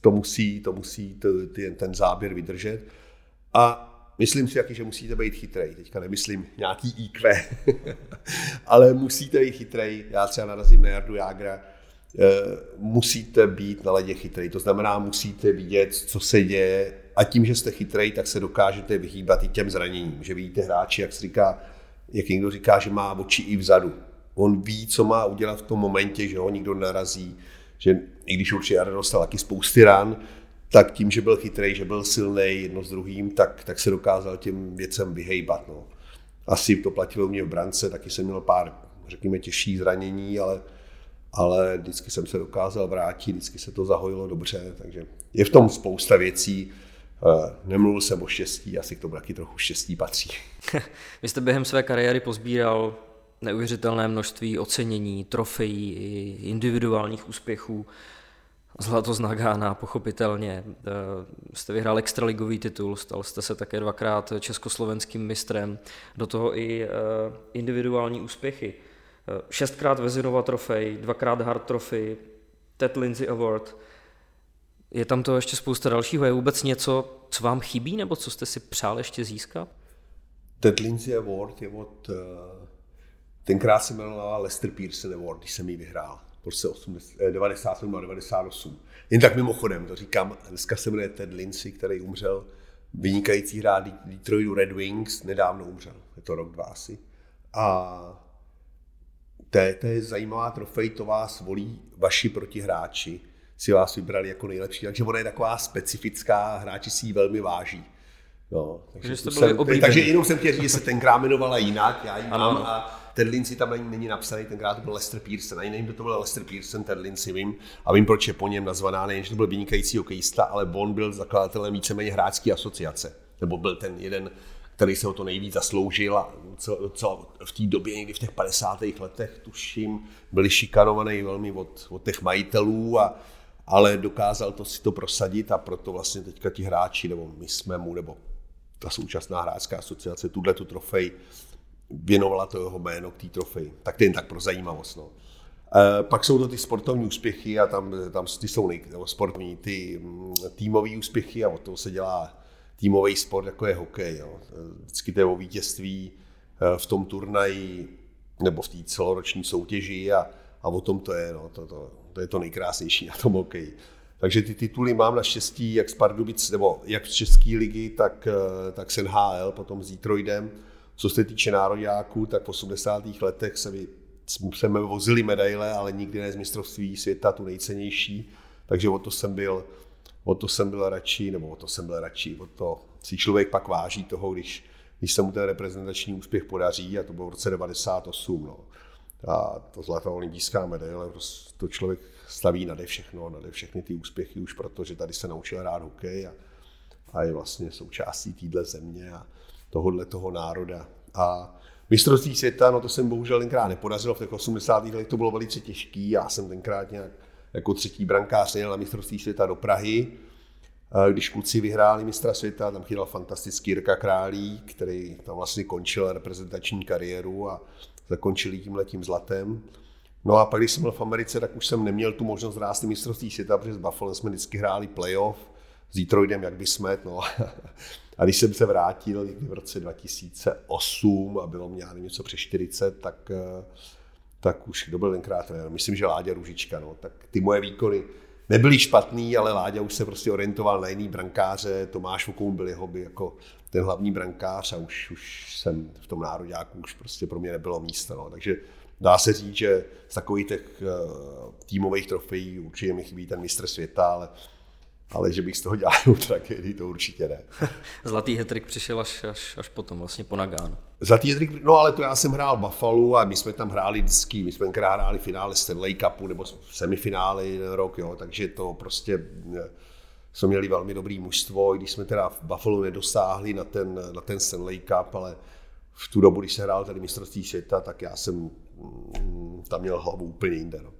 to musí, to musí to, ten záběr vydržet. A myslím si taky, že musíte být chytrej. Teďka nemyslím nějaký IQ, <laughs> ale musíte být chytrej. Já třeba narazím na Jardu Jágra, eh, musíte být na ledě chytrej. To znamená, musíte vidět, co se děje a tím, že jste chytrej, tak se dokážete vyhýbat i těm zraněním. Že vidíte hráči, jak se říká, jak někdo říká, že má oči i vzadu. On ví, co má udělat v tom momentě, že ho nikdo narazí, že i když určitě Jarda dostal taky spousty ran, tak tím, že byl chytrý, že byl silný jedno s druhým, tak, tak se dokázal těm věcem vyhejbat. No. Asi to platilo mě v brance, taky jsem měl pár, řekněme, těžší zranění, ale, ale vždycky jsem se dokázal vrátit, vždycky se to zahojilo dobře, takže je v tom spousta věcí. Eh, nemluvil jsem o štěstí, asi k tomu taky trochu štěstí patří. <laughs> Vy jste během své kariéry pozbíral neuvěřitelné množství ocenění, trofejí i individuálních úspěchů. Zlato z Nagána, pochopitelně. Eh, jste vyhrál extraligový titul, stal jste se také dvakrát československým mistrem, do toho i eh, individuální úspěchy. Eh, šestkrát Vezinova trofej, dvakrát Hard Trophy, Ted Lindsay Award. Je tam to ještě spousta dalšího. Je vůbec něco, co vám chybí, nebo co jste si přál ještě získat? Ted Lindsay Award je od... Tenkrát se jmenovala Lester Pearson Award, když jsem ji vyhrál prostě 97 a 98. Jen tak mimochodem, to říkám, dneska se jmenuje Ted Lindsay, který umřel, vynikající hráč Detroitu Red Wings, nedávno umřel, je to rok dva asi. A to je, to je zajímavá trofej, to vás volí vaši protihráči, si vás vybrali jako nejlepší, takže ona je taková specifická, hráči si ji velmi váží. No, takže, takže, jsem, takže jenom jsem chtěl říct, že se tenkrát jmenovala jinak, já ji mám a Ted Lindsay tam není, není napsaný, tenkrát to byl Lester Pearson. Ani nevím, kdo to byl Lester Pearson, Ted Lindsay vím. A vím, proč je po něm nazvaná, nejen, že to byl vynikající hokejista, ale on byl zakladatelem víceméně hráčské asociace. Nebo byl ten jeden, který se o to nejvíc zasloužil a co, co v té době, někdy v těch 50. letech, tuším, byli šikanovaný velmi od, od těch majitelů, a, ale dokázal to si to prosadit a proto vlastně teďka ti hráči, nebo my jsme mu, nebo ta současná hráčská asociace, tuhle tu trofej věnovala to jeho jméno k té trofeji. Tak to jen tak pro zajímavost. No. E, pak jsou to ty sportovní úspěchy a tam, tam ty jsou nej, sportovní, ty mm, týmové úspěchy a o toho se dělá týmový sport, jako je hokej. Jo. Vždycky to je o vítězství e, v tom turnaji nebo v té celoroční soutěži a, a o tom to je. No. To, to, to je to nejkrásnější na tom hokeji. Takže ty tituly mám naštěstí jak z Pardubic, nebo jak z České ligy, tak, e, tak s NHL, potom s Detroitem. Co se týče nároďáků, tak v 80. letech se jsme vozili medaile, ale nikdy ne z mistrovství světa, tu nejcennější. Takže o to jsem byl, o to jsem byl radši, nebo o to jsem byl radši, o to si člověk pak váží toho, když, když se mu ten reprezentační úspěch podaří, a to bylo v roce 98. No. A to zlatá olympijská medaile, to člověk staví nade všechno, nade všechny ty úspěchy, už protože tady se naučil hrát hokej a, a je vlastně součástí téhle země. A, tohohle toho národa. A mistrovství světa, no to jsem bohužel tenkrát nepodařilo, v těch 80. letech to bylo velice těžký, já jsem tenkrát nějak jako třetí brankář jel na mistrovství světa do Prahy, když kluci vyhráli mistra světa, tam chyběl fantastický Jirka Králík, který tam vlastně končil reprezentační kariéru a zakončili tím letím zlatem. No a pak, když jsem byl v Americe, tak už jsem neměl tu možnost hrát mistrovství světa, protože s Buffalo jsme vždycky hráli playoff, s Detroitem, jak by jsme, no. <laughs> A když jsem se vrátil v roce 2008 a bylo mě něco přes 40, tak, eh, tak už kdo byl tenkrát trenér? Myslím, že Láďa Ružička. No. Tak ty moje výkony nebyly špatný, ale Láďa už se prostě orientoval na jiný brankáře. Tomáš Vokoun byl jeho by jako ten hlavní brankář a už, už jsem v tom nároďáku už prostě pro mě nebylo místa. No. Takže dá se říct, že z takových těch uh, týmových trofejí určitě mi chybí ten mistr světa, ale ale že bych z toho dělal tragédii, to určitě ne. <laughs> Zlatý hetrik přišel až, až, až potom, vlastně po Nagánu. Zlatý hetrik, no ale to já jsem hrál Buffalo a my jsme tam hráli vždycky, my jsme hráli finále Stanley Cupu nebo semifinále jeden rok, jo, takže to prostě jsme měli velmi dobrý mužstvo, i když jsme teda v Buffalo nedosáhli na ten, na ten Stanley Cup, ale v tu dobu, když se hrál tady mistrovství světa, tak já jsem mm, tam měl hlavu úplně jinde. No.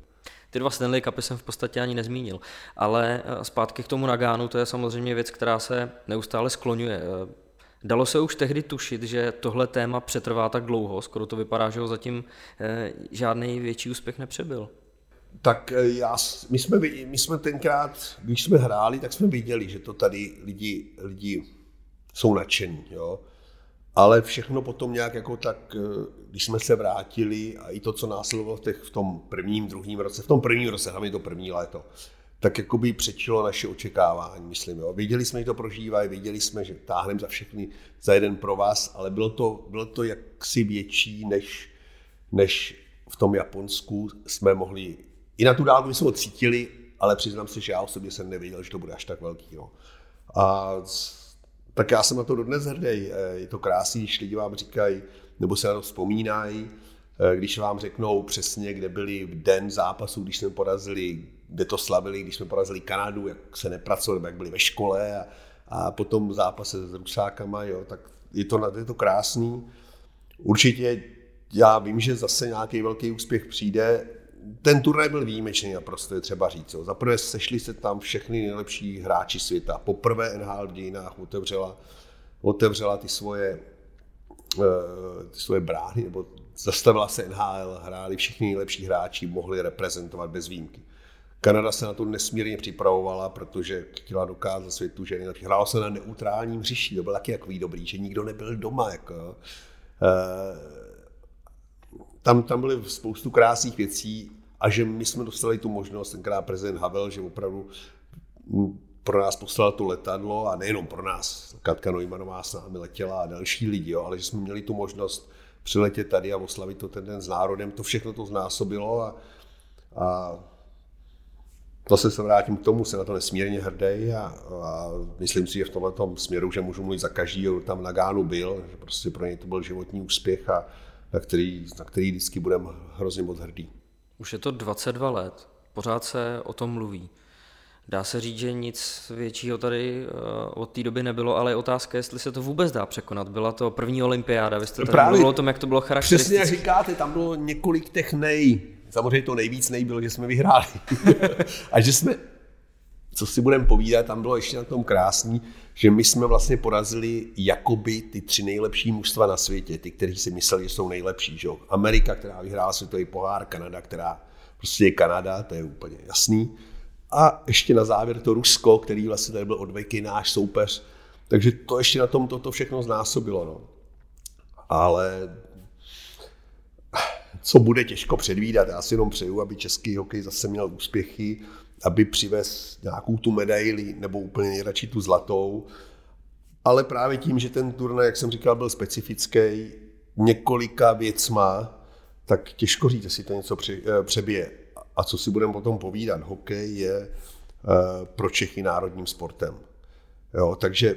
Ty dva Stanley Cupy jsem v podstatě ani nezmínil, ale eh, zpátky k tomu Nagánu, to je samozřejmě věc, která se neustále skloňuje. Eh, dalo se už tehdy tušit, že tohle téma přetrvá tak dlouho, skoro to vypadá, že ho zatím eh, žádný větší úspěch nepřebyl. Tak já, my, jsme, my jsme tenkrát, když jsme hráli, tak jsme viděli, že to tady lidi, lidi jsou nadšení. Jo? Ale všechno potom nějak jako tak, eh, když jsme se vrátili a i to, co následovalo v, těch, v tom prvním, druhém roce, v tom prvním roce, hlavně to první léto, tak jako by přečilo naše očekávání, myslím. Jo. Viděli jsme, že to prožívají, viděli jsme, že táhneme za všechny za jeden pro vás, ale bylo to, bylo to jaksi větší, než, než v tom Japonsku jsme mohli. I na tu dálku jsme ho cítili, ale přiznám se, že já osobně jsem nevěděl, že to bude až tak velký. No. A tak já jsem na to dodnes hrdý. Eh, je to krásný, když lidi vám říkají, nebo se na to vzpomínají, eh, když vám řeknou přesně, kde byli v den zápasu, když jsme porazili, kde to slavili, když jsme porazili Kanadu, jak se nepracovali, jak byli ve škole a, a potom zápase s Rusákama, jo, tak je to, je to krásný. Určitě já vím, že zase nějaký velký úspěch přijde, ten turnaj byl výjimečný a prostě je třeba říct. Za prvé sešli se tam všechny nejlepší hráči světa. Poprvé NHL v dějinách otevřela, otevřela ty svoje, eh, ty svoje brány, nebo zastavila se NHL, hráli všichni nejlepší hráči, mohli reprezentovat bez výjimky. Kanada se na to nesmírně připravovala, protože chtěla dokázat světu, že nejlepší. Hrálo se na neutrálním hřišti, to byl taky takový dobrý, že nikdo nebyl doma. Jako. Eh, tam, tam byly spoustu krásných věcí a že my jsme dostali tu možnost, tenkrát prezident Havel, že opravdu pro nás poslal to letadlo a nejenom pro nás, Katka Neumannová s námi letěla a další lidi, jo, ale že jsme měli tu možnost přiletět tady a oslavit to ten den s národem, to všechno to znásobilo a, a zase se vrátím k tomu, jsem na to nesmírně hrdý a, a myslím si, že v tomto směru, že můžu mluvit za každý, tam na Gánu byl, že prostě pro něj to byl životní úspěch a na který, na který vždycky budeme hrozně moc hrdý. Už je to 22 let, pořád se o tom mluví. Dá se říct, že nic většího tady uh, od té doby nebylo, ale je otázka, jestli se to vůbec dá překonat. Byla to první olympiáda, vy jste tady Právě, mluvil o tom, jak to bylo charakteristické. Přesně jak říkáte, tam bylo několik těch nej. Samozřejmě to nejvíc nej bylo, že jsme vyhráli. <laughs> a že jsme co si budeme povídat, tam bylo ještě na tom krásný, že my jsme vlastně porazili jakoby ty tři nejlepší mužstva na světě, ty, kteří si mysleli, že jsou nejlepší. Že? Amerika, která vyhrála světový pohár, Kanada, která prostě je Kanada, to je úplně jasný. A ještě na závěr to Rusko, který vlastně tady byl od veky náš soupeř. Takže to ještě na tom toto všechno znásobilo. No. Ale co bude těžko předvídat. Já si jenom přeju, aby český hokej zase měl úspěchy aby přivez nějakou tu medaili, nebo úplně nejradši tu zlatou. Ale právě tím, že ten turnaj, jak jsem říkal, byl specifický několika věcma, tak těžko říct, jestli to něco eh, přebije. A co si budeme potom povídat, hokej je eh, pro Čechy národním sportem. Jo, takže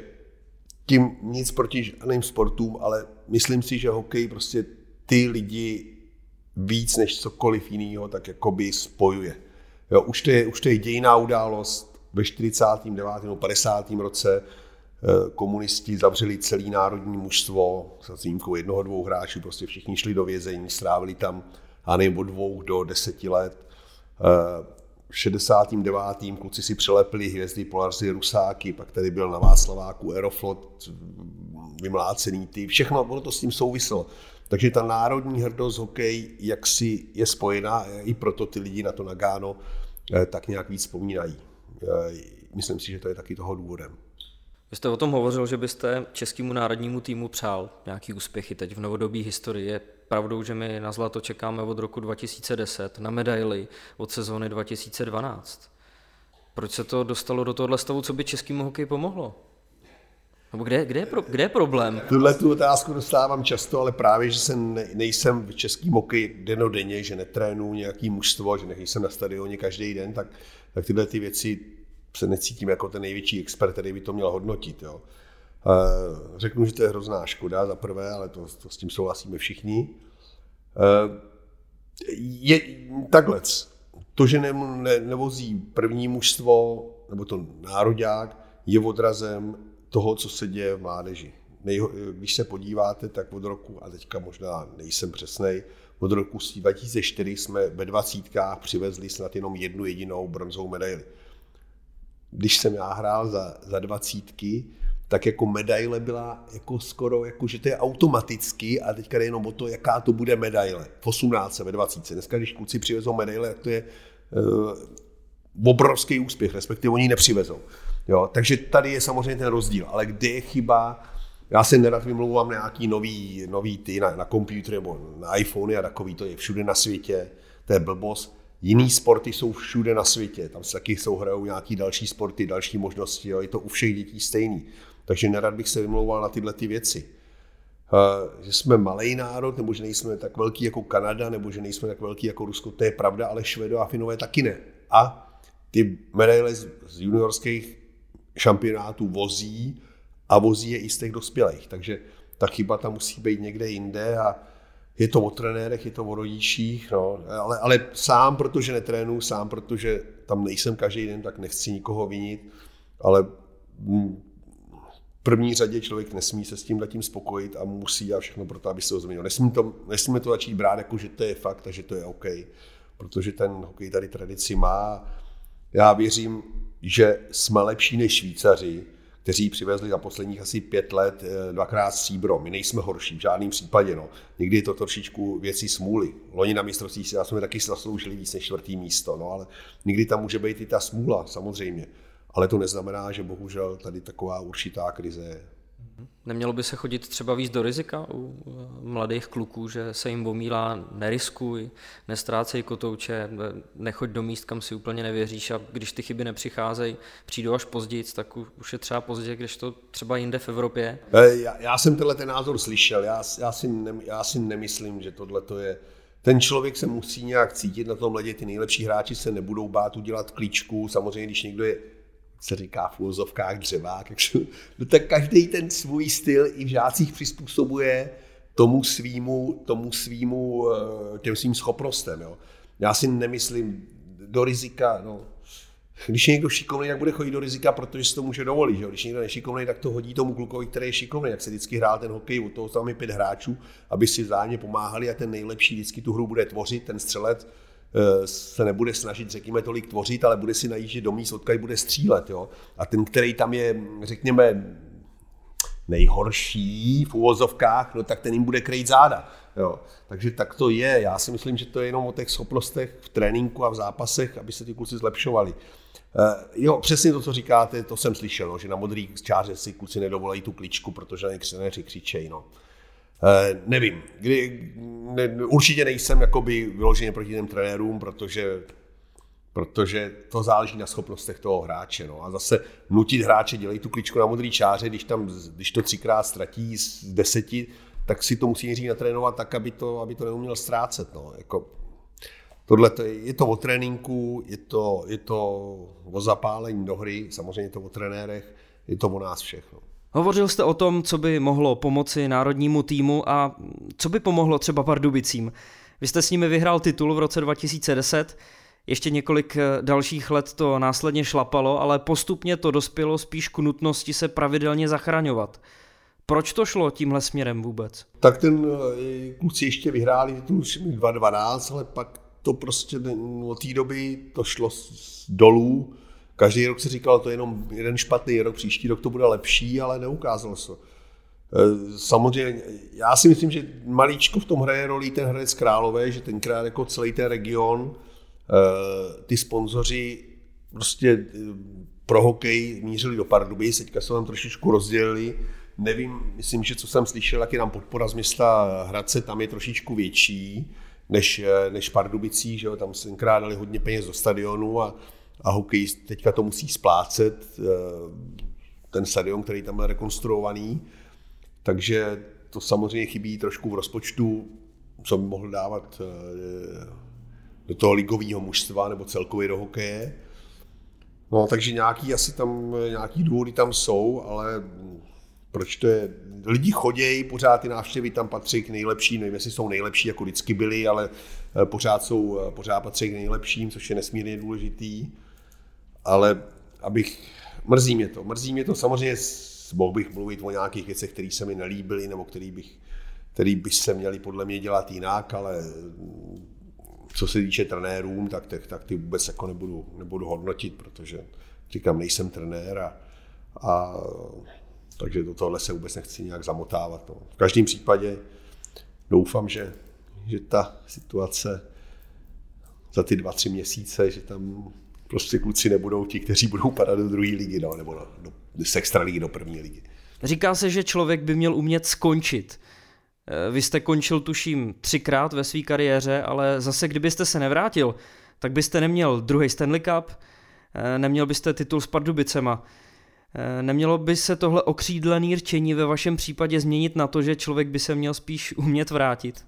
tím nic proti žádným sportům, ale myslím si, že hokej prostě ty lidi víc než cokoliv jiného tak jakoby spojuje. Jo, už, to je, už to je dějiná událost. Ve 49. nebo 50. roce eh, komunisti zavřeli celý národní mužstvo, s výjimkou jednoho, dvou hráčů, prostě všichni šli do vězení, strávili tam, a od dvou do deseti let. Eh, v 69. kluci si přelepili hvězdy Polarzy Rusáky, pak tady byl na Václaváku Aeroflot, vymlácený ty, všechno, ono to s tím souviselo. Takže ta národní hrdost hokej jaksi je spojená, i proto ty lidi na to Nagáno tak nějak víc vzpomínají. Eh, myslím si, že to je taky toho důvodem. Vy jste o tom hovořil, že byste českému národnímu týmu přál nějaký úspěchy teď v novodobí historii. Je pravdou, že my na zlato čekáme od roku 2010, na medaily od sezóny 2012. Proč se to dostalo do tohohle stavu, co by českému hokeji pomohlo? Nebo kde, kde, je pro, kde je problém? Tuhle tu otázku dostávám často, ale právě, že jsem ne, nejsem v český mokej denodenně, že netrénu nějaký mužstvo, že nejsem na stadioně každý den, tak, tak tyhle ty věci se necítím jako ten největší expert, který by to měl hodnotit. Jo. Řeknu, že to je hrozná škoda za prvé, ale to, to s tím souhlasíme všichni. Je takhle. To, že ne, ne, nevozí první mužstvo nebo to nároďák je odrazem toho, co se děje v mládeži. Když se podíváte, tak od roku, a teďka možná nejsem přesnej, od roku 2004 jsme ve dvacítkách přivezli snad jenom jednu jedinou bronzovou medaili. Když jsem já hrál za, za dvacítky, tak jako medaile byla jako skoro, jako že to je automaticky a teďka jde jenom o to, jaká to bude medaile. V 18, ve 20. Dneska, když kluci přivezou medaile, tak to je uh, obrovský úspěch, respektive oni ji nepřivezou. Jo, takže tady je samozřejmě ten rozdíl, ale kde je chyba, já se nerad vymlouvám nějaký nový, nový ty na, na počítač nebo na iPhone a takový, to je všude na světě, to je blbost. Jiný sporty jsou všude na světě, tam se taky souhrajou nějaký další sporty, další možnosti, jo, je to u všech dětí stejný. Takže nerad bych se vymlouval na tyhle ty věci. Uh, že jsme malý národ, nebo že nejsme tak velký jako Kanada, nebo že nejsme tak velký jako Rusko, to je pravda, ale Švedo a Finové taky ne. A ty medaile z, z juniorských šampionátů vozí a vozí je i z těch dospělých. Takže ta chyba tam musí být někde jinde a je to o trenérech, je to o rodičích, no, ale, ale sám, protože netrénu, sám, protože tam nejsem každý den, tak nechci nikoho vinit, ale v první řadě člověk nesmí se s tím letím spokojit a musí dělat všechno pro to, aby se ho změnil. Nesmí to, nesmíme to začít brát jako, že to je fakt a že to je OK, protože ten hokej tady tradici má. Já věřím, že jsme lepší než Švýcaři, kteří přivezli za posledních asi pět let eh, dvakrát stříbro. My nejsme horší v žádném případě. No. Někdy je to trošičku věcí smůly. Loni na mistrovství si jsme taky zasloužili víc než čtvrtý místo, no, ale někdy tam může být i ta smůla, samozřejmě. Ale to neznamená, že bohužel tady taková určitá krize je. Nemělo by se chodit třeba víc do rizika u mladých kluků, že se jim omílá, neriskuj, nestrácej kotouče, nechoď do míst, kam si úplně nevěříš a když ty chyby nepřicházejí, přijdou až později, tak už je třeba pozdě, když to třeba jinde v Evropě. Eh, já, já jsem tenhle ten názor slyšel, já, já, si, ne, já si nemyslím, že tohle to je ten člověk se musí nějak cítit na tom ledě, ty nejlepší hráči se nebudou bát udělat klíčku, samozřejmě když někdo je se říká v úzovkách dřevák, no tak každý ten svůj styl i v žácích přizpůsobuje tomu svýmu, tomu svýmu, eh, těm svým schopnostem. Jo. Já si nemyslím do rizika, no, když je někdo šikovný, tak bude chodit do rizika, protože si to může dovolit. Že? Když je někdo nešikovný, tak to hodí tomu klukovi, který je šikovný. Jak se vždycky hrál ten hokej, u toho tam je pět hráčů, aby si vzájemně pomáhali a ten nejlepší vždycky tu hru bude tvořit, ten střelec se nebude snažit, řekněme, tolik tvořit, ale bude si najíždět do míst, odkud bude střílet. Jo? A ten, který tam je, řekněme, nejhorší v uvozovkách, no tak ten jim bude krejt záda. Jo. Takže tak to je. Já si myslím, že to je jenom o těch schopnostech v tréninku a v zápasech, aby se ty kluci zlepšovali. Uh, jo, přesně to, co říkáte, to jsem slyšel, no, že na modrý čáře si kluci nedovolají tu kličku, protože na ně křičejí. No. Eh, nevím, kdy, ne, určitě nejsem jakoby vyloženě proti těm trenérům, protože, protože to záleží na schopnostech toho hráče. No. A zase nutit hráče, dělej tu kličku na modrý čáře, když, tam, když to třikrát ztratí z deseti, tak si to musí nejdřív natrénovat tak, aby to, aby to neuměl ztrácet. No. Jako, tohle to je, je to o tréninku, je to, je to o zapálení do hry, samozřejmě je to o trenérech, je to o nás všechno. Hovořil jste o tom, co by mohlo pomoci národnímu týmu a co by pomohlo třeba Pardubicím. Vy jste s nimi vyhrál titul v roce 2010, ještě několik eh, dalších let to následně šlapalo, ale postupně to dospělo spíš k nutnosti se pravidelně zachraňovat. Proč to šlo tímhle směrem vůbec? Tak ten eh, kluci ještě vyhráli titul 2012, ale pak to prostě od té doby to šlo dolů Každý rok si říkal, to je jenom jeden špatný rok, příští rok to bude lepší, ale neukázalo se. E, samozřejmě, já si myslím, že malíčko v tom hraje roli ten Hradec Králové, že tenkrát jako celý ten region, e, ty sponzoři prostě e, pro hokej mířili do Pardubic, teďka se tam trošičku rozdělili. Nevím, myslím, že co jsem slyšel, jak je nám podpora z města Hradce, tam je trošičku větší než, než Pardubicí, že jo? tam se tenkrát dali hodně peněz do stadionu a a hokej teďka to musí splácet, eh, ten stadion, který tam je rekonstruovaný, takže to samozřejmě chybí trošku v rozpočtu, co by mohl dávat eh, do toho ligového mužstva nebo celkově do hokeje. No, takže nějaký asi tam, nějaký důvody tam jsou, ale proč to je, lidi chodějí, pořád ty návštěvy tam patří k nejlepším, nevím, jestli jsou nejlepší, jako vždycky byli, ale eh, pořád, jsou, pořád patří k nejlepším, což je nesmírně důležitý ale abych, mrzí mě to, mrzí mě to, samozřejmě mohl bych mluvit o nějakých věcech, které se mi nelíbily, nebo který bych, který by se měli podle mě dělat jinak, ale co se týče trenérům, tak, tak, tak ty vůbec jako nebudu, nebudu hodnotit, protože říkám, nejsem trenér a, a takže do tohle se vůbec nechci nějak zamotávat. No. V každém případě doufám, že, že ta situace za ty dva, tři měsíce, že tam prostě kluci nebudou ti, kteří budou padat do druhé ligy, no, nebo do, do, z extra ligy do první ligy. Říká se, že člověk by měl umět skončit. Eh, vy jste končil, tuším, třikrát ve své kariéře, ale zase kdybyste se nevrátil, tak byste neměl druhý Stanley Cup, eh, neměl byste titul s Pardubicema. Eh, nemělo by se tohle okřídlený rčení ve vašem případě změnit na to, že člověk by se měl spíš umět vrátit?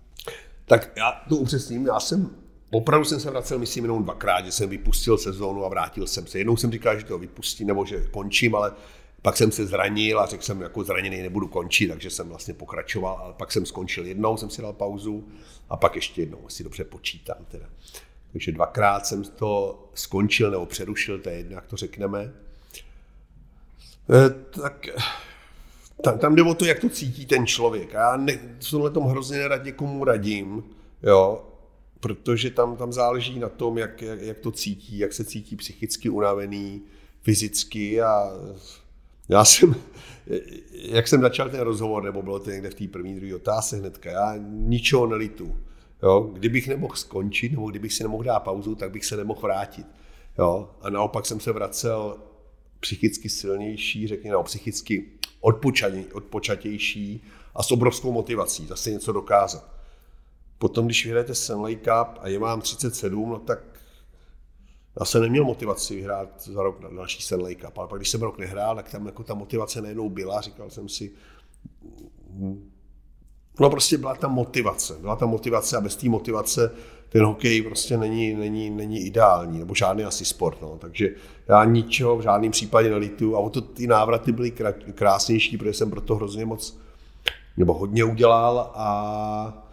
Tak já to upřesním, já jsem Opravdu jsem se vracel, myslím, jenom dvakrát, že jsem vypustil sezónu a vrátil jsem se. Jednou jsem říkal, že to vypustím nebo že končím, ale pak jsem se zranil a řekl jsem, jako zraněný nebudu končit, takže jsem vlastně pokračoval, ale pak jsem skončil jednou, jsem si dal pauzu a pak ještě jednou, asi dobře počítám teda. Takže dvakrát jsem to skončil nebo přerušil, to je jedno, jak to řekneme. E, tak tam, tam jde o to, jak to cítí ten člověk. Já ne, v tomhle tom hrozně nerad někomu radím, jo, protože tam, tam záleží na tom, jak, jak, jak to cítí, jak se cítí psychicky unavený, fyzicky a já jsem, <laughs> jak jsem začal ten rozhovor, nebo bylo to někde v té první, druhé otázce hnedka, já ničeho nelitu. Jo? Kdybych nemohl skončit, nebo kdybych si nemohl dát pauzu, tak bych se nemohl vrátit. Jo? A naopak jsem se vracel psychicky silnější, řekněme, no, psychicky odpočatější a s obrovskou motivací zase něco dokázat. Potom, když vyhrajete Stanley Cup a je vám 37, no tak já jsem neměl motivaci vyhrát za rok na další Stanley Cup, ale pak když jsem rok nehrál, tak tam jako ta motivace najednou byla, říkal jsem si, no prostě byla ta motivace, byla ta motivace a bez té motivace ten hokej prostě není, není, není ideální, nebo žádný asi sport, no. takže já ničeho v žádném případě nelitu a o to ty návraty byly krásnější, protože jsem pro to hrozně moc, nebo hodně udělal a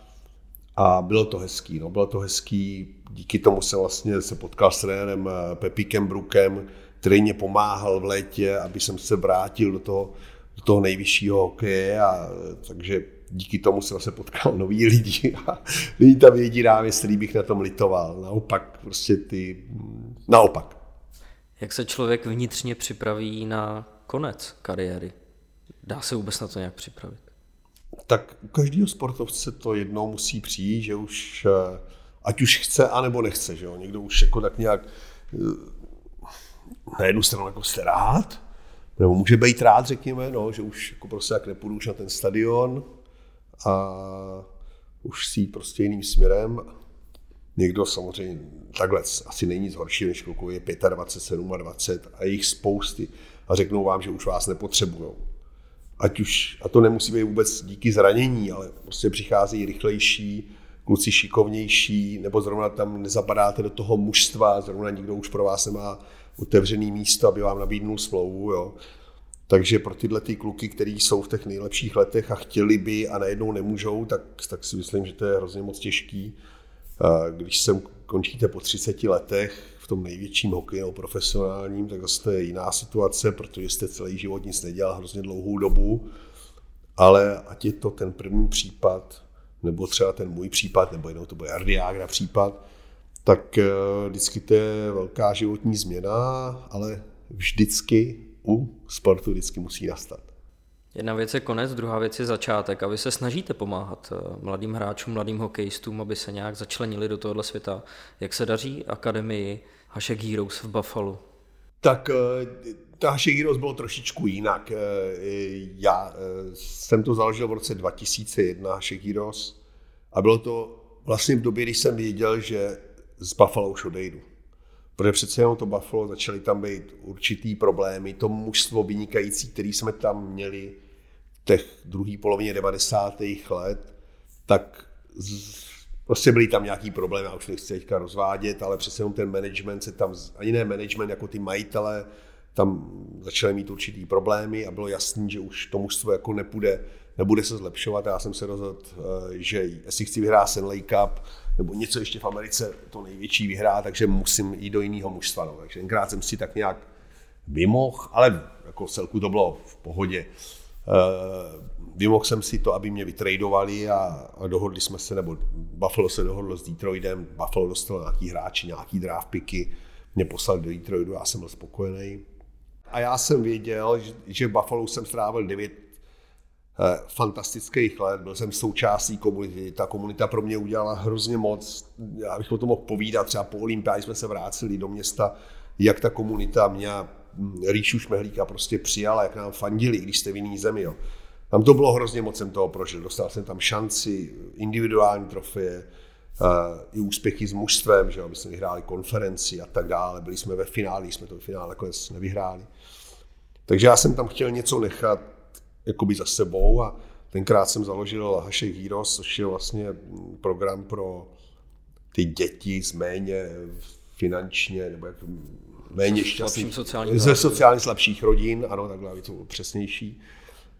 a bylo to hezký, no, bylo to hezký, díky tomu jsem vlastně se potkal s trenérem eh, Pepíkem Brukem, který mě pomáhal v létě, aby jsem se vrátil do toho, do toho nejvyššího hokeje a takže díky tomu jsem se potkal <laughs> noví lidi a není tam jediná věc, který bych na tom litoval. Naopak, prostě ty, naopak. Jak se člověk vnitřně připraví na konec kariéry? Dá se vůbec na to nějak připravit? Tak u každého sportovce to jednou musí přijít, že už, eh, ať už chce, anebo nechce, že jo. Někdo už jako tak nějak eh, na jednu stranu jako jste rád, nebo může být rád, řekněme, no, že už jako prostě jak nepůjdu už na ten stadion a už si prostě jiným směrem. Někdo samozřejmě takhle asi není nic horšího, než klukově je 25, 27 a 20 a jich spousty a řeknou vám, že už vás nepotřebují ať už, a to nemusí být vůbec díky zranění, ale prostě přichází rychlejší, kluci šikovnější, nebo zrovna tam nezapadáte do toho mužstva, zrovna nikdo už pro vás nemá otevřený místo, aby vám nabídnul smlouvu, jo. Takže pro tyhle ty kluky, kteří jsou v těch nejlepších letech a chtěli by a najednou nemůžou, tak, tak si myslím, že to je hrozně moc těžký. Když sem končíte po 30 letech, tom největším hokeji nebo profesionálním, tak zase to je jiná situace, protože jste celý život nic nedělal hrozně dlouhou dobu, ale ať je to ten první případ, nebo třeba ten můj případ, nebo jenom to bude Ardiagra případ, tak eh, vždycky to je velká životní změna, ale vždycky u sportu vždycky musí nastat. Jedna věc je konec, druhá věc je začátek a vy se snažíte pomáhat eh, mladým hráčům, mladým hokejistům, aby se nějak začlenili do tohohle světa. Jak se daří akademii Hašek Heroes v Buffalo? Tak eh, ta Hašek Heroes bylo trošičku jinak. Eh, já jsem to založil v roce 2001, Hašek Heroes, a bylo to vlastně v době, když jsem věděl, že z Buffalo už odejdu. Protože přece jenom to Buffalo začaly tam být určitý problémy, to mužstvo vynikající, který jsme tam měli, těch druhé polovině 90. let, tak z, prostě byly tam nějaký problémy, já už nechci teďka rozvádět, ale přece jenom ten management se tam, ani ne management, jako ty majitele, tam začaly mít určitý problémy a bylo jasný, že už to mužstvo jako nepůjde, nebude se zlepšovat. Já jsem se rozhodl, eh, že jestli chci vyhrát Stanley Cup, nebo něco ještě v Americe to největší vyhrá, takže musím jít do jiného mužstva. No. Takže tenkrát jsem si tak nějak vymohl, ale jako celku to bylo v pohodě. Vymohl jsem si to, aby mě vytradovali a, a dohodli jsme se, nebo Buffalo se dohodlo s Detroitem, Buffalo dostalo nějaký hráči, nějaký draft picky, mě poslali do Detroitu, já jsem byl spokojený. A já jsem věděl, že, v Buffalo jsem strávil 9 eh, fantastických let, byl jsem součástí komunity, ta komunita pro mě udělala hrozně moc, já bych o tom mohl povídat, třeba po olympiádě jsme se vrátili do města, jak ta komunita mě hm, Ríšu Šmehlíka prostě přijala, jak nám fandili, když jste v jiný zemi. Jo. Tam to bylo hrozně moc, jsem toho prožil. Dostal jsem tam šanci, individuální trofeje, uh, i úspěchy s mužstvem, že aby jsme vyhráli konferenci a tak dále. Byli jsme ve finále, jsme to v finále nakonec nevyhráli. Takže já jsem tam chtěl něco nechat jakoby za sebou a tenkrát jsem založil Hashtag Heroes, což je vlastně program pro ty děti z méně finančně nebo jak méně šťastných, ze sociálně slabších rodin, ano, takhle aby to bylo přesnější.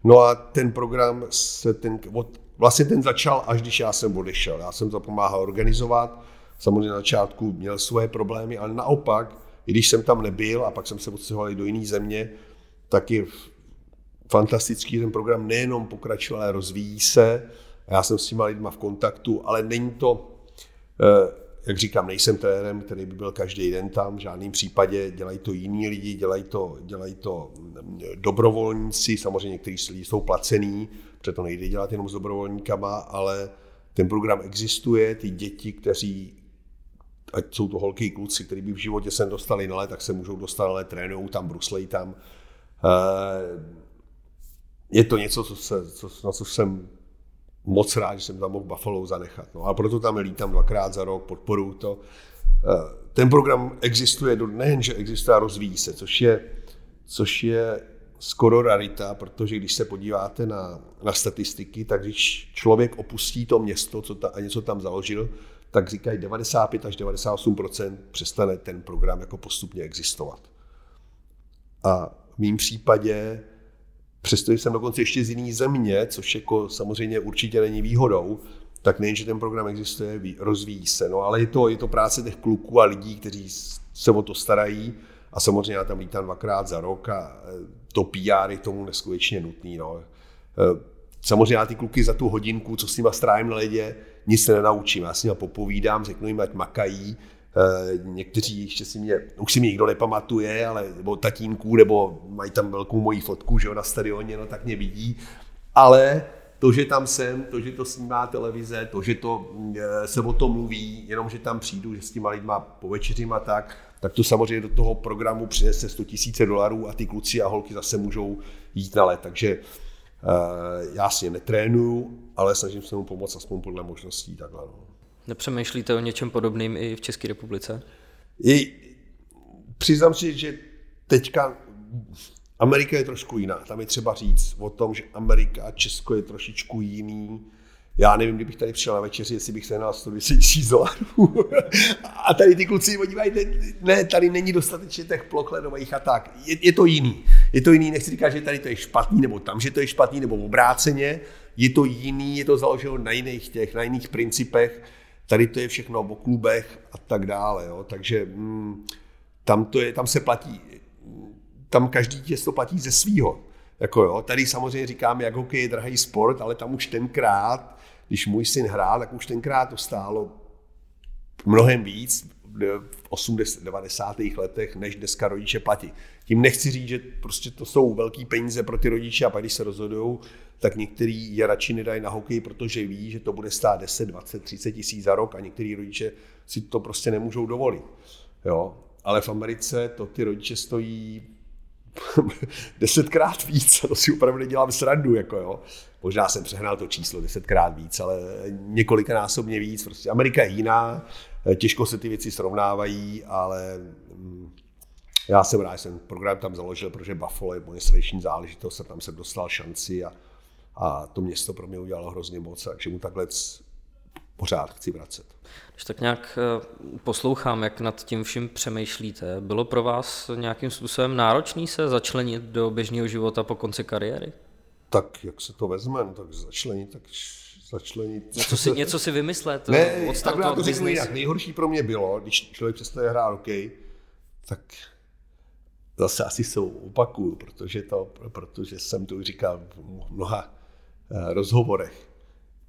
No a ten program se ten, vlastně ten začal, až když já jsem odešel. Já jsem to pomáhal organizovat, samozřejmě na začátku měl svoje problémy, ale naopak, i když jsem tam nebyl a pak jsem se odstěhoval do jiné země, tak je fantastický ten program nejenom pokračuje, ale rozvíjí se. Já jsem s těma lidma v kontaktu, ale není to, eh, jak říkám, nejsem trenérem, který by byl každý den tam, v žádném případě. Dělají to jiní lidi, dělají to, dělají to mm, dobrovolníci, samozřejmě někteří lidi jsou placený, protože to nejde dělat jenom s dobrovolníkama, ale ten program existuje, ty děti, kteří ať jsou to holky i kluci, kteří by v životě se dostali na let, tak se můžou dostat ale trénují tam, bruslej tam. Eh, je to něco, co se, co, na co jsem moc rád, že jsem tam mohl Buffalo zanechat. No a proto tam lítám dvakrát za rok, podporuju to. Eh, ten program existuje, nejen, že existuje a rozvíjí se, což je, což je skoro rarita, protože když se podíváte na, na statistiky, tak když člověk opustí to město co ta, a něco tam založil, tak říkají 95 až 98% přestane ten program jako postupně existovat. A v mém případě přestože jsem dokonce ještě z jiné země, což jako samozřejmě určitě není výhodou, tak nejen, že ten program existuje, rozvíjí se, no ale je to, je to práce těch kluků a lidí, kteří se o to starají a samozřejmě já tam lítám dvakrát za rok a e, to PR je tomu neskutečně nutný. No. E, samozřejmě já ty kluky za tu hodinku, co s nima strávím na ledě, nic se nenaučím. Já s nima popovídám, řeknu jim, ať makají, někteří ještě si mě, už si mě nikdo nepamatuje, ale nebo tatínků, nebo mají tam velkou moji fotku, že jo, na stadioně, no tak mě vidí. Ale to, že tam jsem, to, že to snímá televize, to, že to, eh, se o tom mluví, jenom, že tam přijdu, že s těma lidma povečeřím a tak, tak to samozřejmě do toho programu přinese 100 tisíce dolarů a ty kluci a holky zase můžou jít na let. Takže uh, já si netrénuju, ale snažím se mu pomoct aspoň podle možností. Takhle, no. Nepřemýšlíte o něčem podobným i v České republice? I, přiznám si, že teďka Amerika je trošku jiná. Tam je třeba říct o tom, že Amerika a Česko je trošičku jiný. Já nevím, kdybych tady přišel na večeři, jestli bych se sehnal 110 tisíc dolarů. a tady ty kluci, podívejte, ne, tady není dostatečně těch ploch a tak. Je, je, to jiný. Je to jiný, nechci říkat, že tady to je špatný, nebo tam, že to je špatný, nebo obráceně. Je to jiný, je to založeno na jiných těch, na jiných principech Tady to je všechno o klubech a tak dále. Jo. Takže mm, tam, to je, tam se platí, tam každý těsto platí ze svýho. Jako jo, tady samozřejmě říkáme, jak hokej je drahý sport, ale tam už tenkrát, když můj syn hrál, tak už tenkrát to stálo mnohem víc v 80. 90. letech, než dneska rodiče platí. Tím nechci říct, že prostě to jsou velký peníze pro ty rodiče a pak když se rozhodují, tak některý je radši nedají na hokej, protože ví, že to bude stát 10, 20, 30 tisíc za rok a některý rodiče si to prostě nemůžou dovolit. Jo? Ale v Americe to ty rodiče stojí <laughs> desetkrát víc, to si opravdu nedělám srandu, jako jo. Možná jsem přehnal to číslo desetkrát víc, ale několikanásobně víc. Prostě Amerika je jiná, těžko se ty věci srovnávají, ale mm, já jsem rád, že jsem program tam založil, protože Buffalo je moje srdeční záležitost a tam jsem dostal šanci a a to město pro mě udělalo hrozně moc, takže mu takhle pořád chci vracet. Když tak nějak eh, poslouchám, jak nad tím vším přemýšlíte, bylo pro vás nějakým způsobem náročný se začlenit do běžného života po konci kariéry? Tak jak se to vezme, no, tak začlenit, tak začlenit. Něco si, něco si vymyslet, ne, takhle já to řeknu jinak. Nejhorší pro mě bylo, když člověk přestane hrát hokej, tak zase asi jsou opakuju, protože, to, protože jsem to říkal v mnoha eh, rozhovorech,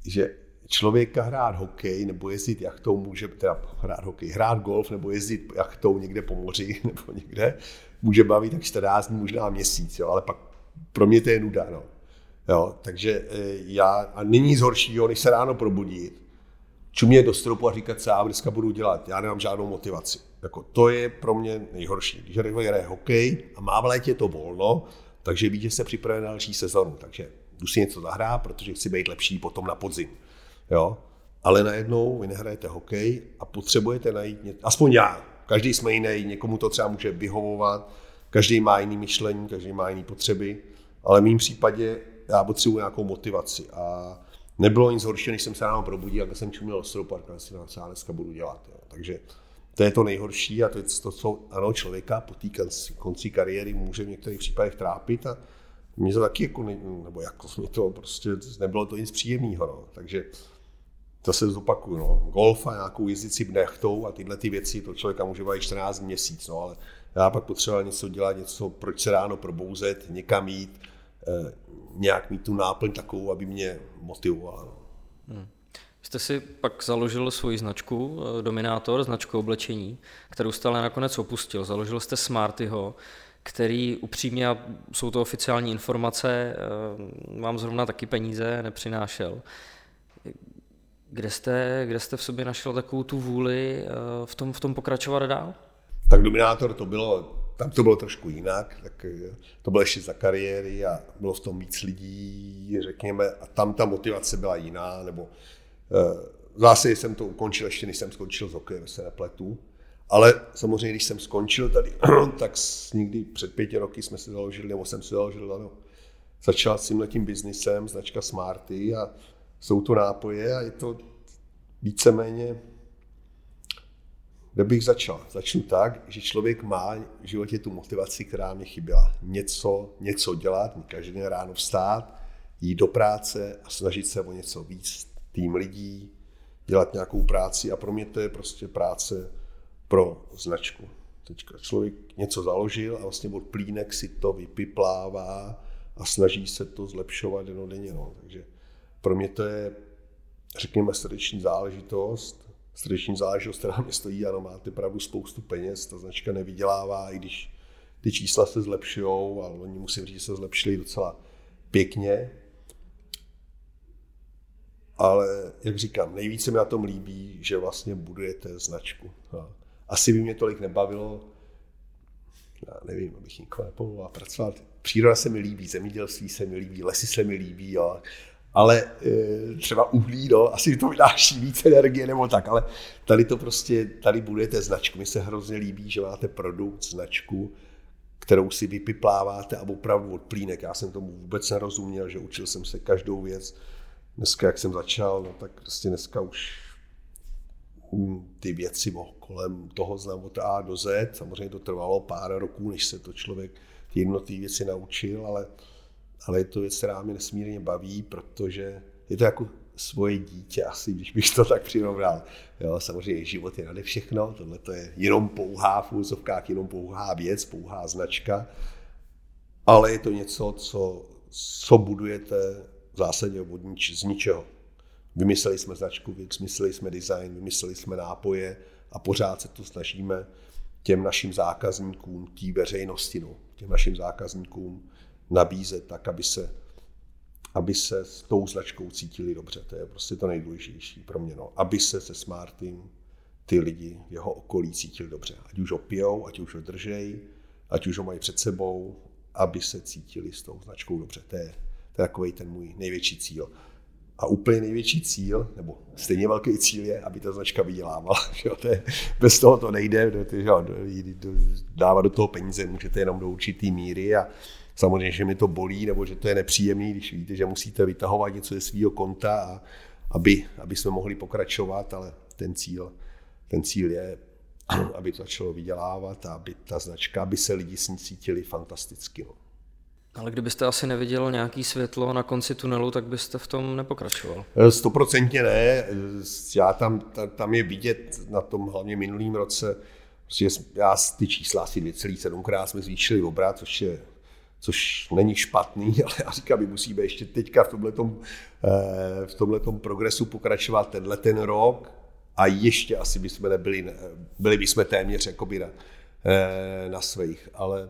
že člověka hrát hokej nebo jezdit jachtou může, teda hrát hokej, hrát golf nebo jezdit jachtou někde po moři <laughs> nebo někde, může bavit tak 14 dní, možná měsíc, jo, ale pak pro mě to je nuda, no. Jo, takže eh, já, a není nic horšího, než se ráno probudit, čumět do stropu a říkat, já dneska budu dělat, já nemám žádnou motivaci. Jako, to je pro mě nejhorší. Když hraje hokej a má v létě to volno, takže ví, že se připravuje na další sezonu. Takže jdu si něco zahrát, protože chci být lepší potom na podzim. Jo? Ale najednou vy nehrajete hokej a potřebujete najít něco, aspoň já, každý jsme jiný, někomu to třeba může vyhovovat, každý má jiný myšlení, každý má jiný potřeby, ale v mém případě já potřebuji nějakou motivaci a nebylo nic horšího, než jsem se ráno probudil, jak jsem čuměl stropu a si na dneska budu dělat. Jo. Takže to je to nejhorší a to je to, co ano, člověka po té konci kariéry může v některých případech trápit a mě to taky jako, ne, nebo jako mě to prostě, nebylo to nic příjemného, no. takže to se zopakuju, no. golf a nějakou jezdící nechtou a tyhle ty věci, to člověka může být 14 měsíc, no, ale já pak potřeboval něco dělat, něco, proč se ráno probouzet, někam jít, eh, nějak mít tu náplň takovou, aby mě motivovala. No. Hmm. Jste si pak založil svoji značku eh, Dominátor, značku oblečení, kterou jste ale nakonec opustil. Založil jste Smartyho, který upřímně, a jsou to oficiální informace, eh, vám zrovna taky peníze nepřinášel. Kde jste, kde jste v sobě našel takovou tu vůli eh, v tom, v tom pokračovat dál? Tak Dominátor to bylo, tam to bylo trošku jinak, tak to bylo ještě za kariéry a bylo v tom víc lidí, řekněme, a tam ta motivace byla jiná, nebo Zase jsem to ukončil ještě, než jsem skončil s hokejem, se nepletu. Ale samozřejmě, když jsem skončil tady, <clears throat> tak někdy před pěti roky jsme se založili, nebo jsem se založil, ano, začal s tímhletím biznisem, značka Smarty a jsou to nápoje a je to víceméně, kde bych začal? Začnu tak, že člověk má v životě tu motivaci, která mě chyběla. Něco, něco dělat, každý den ráno vstát, jít do práce a snažit se o něco víc, tým lidí, dělat nějakou práci a pro mě to je prostě práce pro značku. Teďka člověk něco založil a vlastně od plínek si to vypiplává a snaží se to zlepšovat denodenně. No. Takže pro mě to je, řekněme, srdeční záležitost. Srdeční záležitost, která mě stojí, ano, máte pravdu, spoustu peněz, ta značka nevydělává, i když ty čísla se zlepšují, ale oni musím říct, že se zlepšili docela pěkně ale jak říkám, nejvíce mi na tom líbí, že vlastně budujete značku. Asi by mě tolik nebavilo, já nevím, abych nikoho nepomohl pracovat. Příroda se mi líbí, zemědělství se mi líbí, lesy se mi líbí, jo. ale e, třeba uhlí, no, asi to vynáší více energie nebo tak, ale tady to prostě, tady budujete značku. Mi se hrozně líbí, že máte produkt, značku, kterou si vypipláváte a opravdu od plínek. Já jsem tomu vůbec nerozuměl, že učil jsem se každou věc dneska, jak jsem začal, no tak prostě dneska už ty věci kolem toho znám od A do Z. Samozřejmě to trvalo pár roků, než se to člověk ty jednotlivé věci naučil, ale, ale je to věc, která mě nesmírně baví, protože je to jako svoje dítě asi, když bych to tak přirovnal. Jo, samozřejmě život je nade všechno, tohle to je jenom pouhá v úzovkách, jenom pouhá věc, pouhá značka, ale je to něco, co, co budujete v zásadě od nič, z ničeho. Vymysleli jsme značku vymysleli jsme design, vymysleli jsme nápoje a pořád se to snažíme těm našim zákazníkům, té veřejnosti, no, těm našim zákazníkům nabízet tak, aby se, aby se s tou značkou cítili dobře. To je prostě to nejdůležitější pro mě. No. Aby se se Smartym ty lidi v jeho okolí cítili dobře. Ať už ho pijou, ať už ho držej, ať už ho mají před sebou, aby se cítili s tou značkou dobře. To je je takový ten můj největší cíl. A úplně největší cíl, nebo stejně velký cíl je, aby ta značka vydělávala. <laughs> Že to je, bez toho to nejde, do, že jo, do, dávat do toho peníze můžete jenom do určitý míry a samozřejmě, že mi to bolí, nebo že to je nepříjemný, když víte, že musíte vytahovat něco ze svého konta, a aby, aby jsme mohli pokračovat, ale ten cíl, ten cíl je, <clears throat> aby to začalo vydělávat a aby ta značka, aby se lidi s ní cítili fantasticky. No. Ale kdybyste asi neviděl nějaký světlo na konci tunelu, tak byste v tom nepokračoval. Eh, stoprocentně ne. Já tam, tam je vidět na tom hlavně minulým roce Prostě já ty čísla asi 2,7krát jsme zvýšili obrat, což je což není špatný, <laughs> ale já říkám, my musíme ještě teďka v tomhletom, eh, v tomhletom progresu pokračovat tenhle ten rok a ještě asi bychom nebyli, byli bychom téměř jakoby na, eh, na svých, ale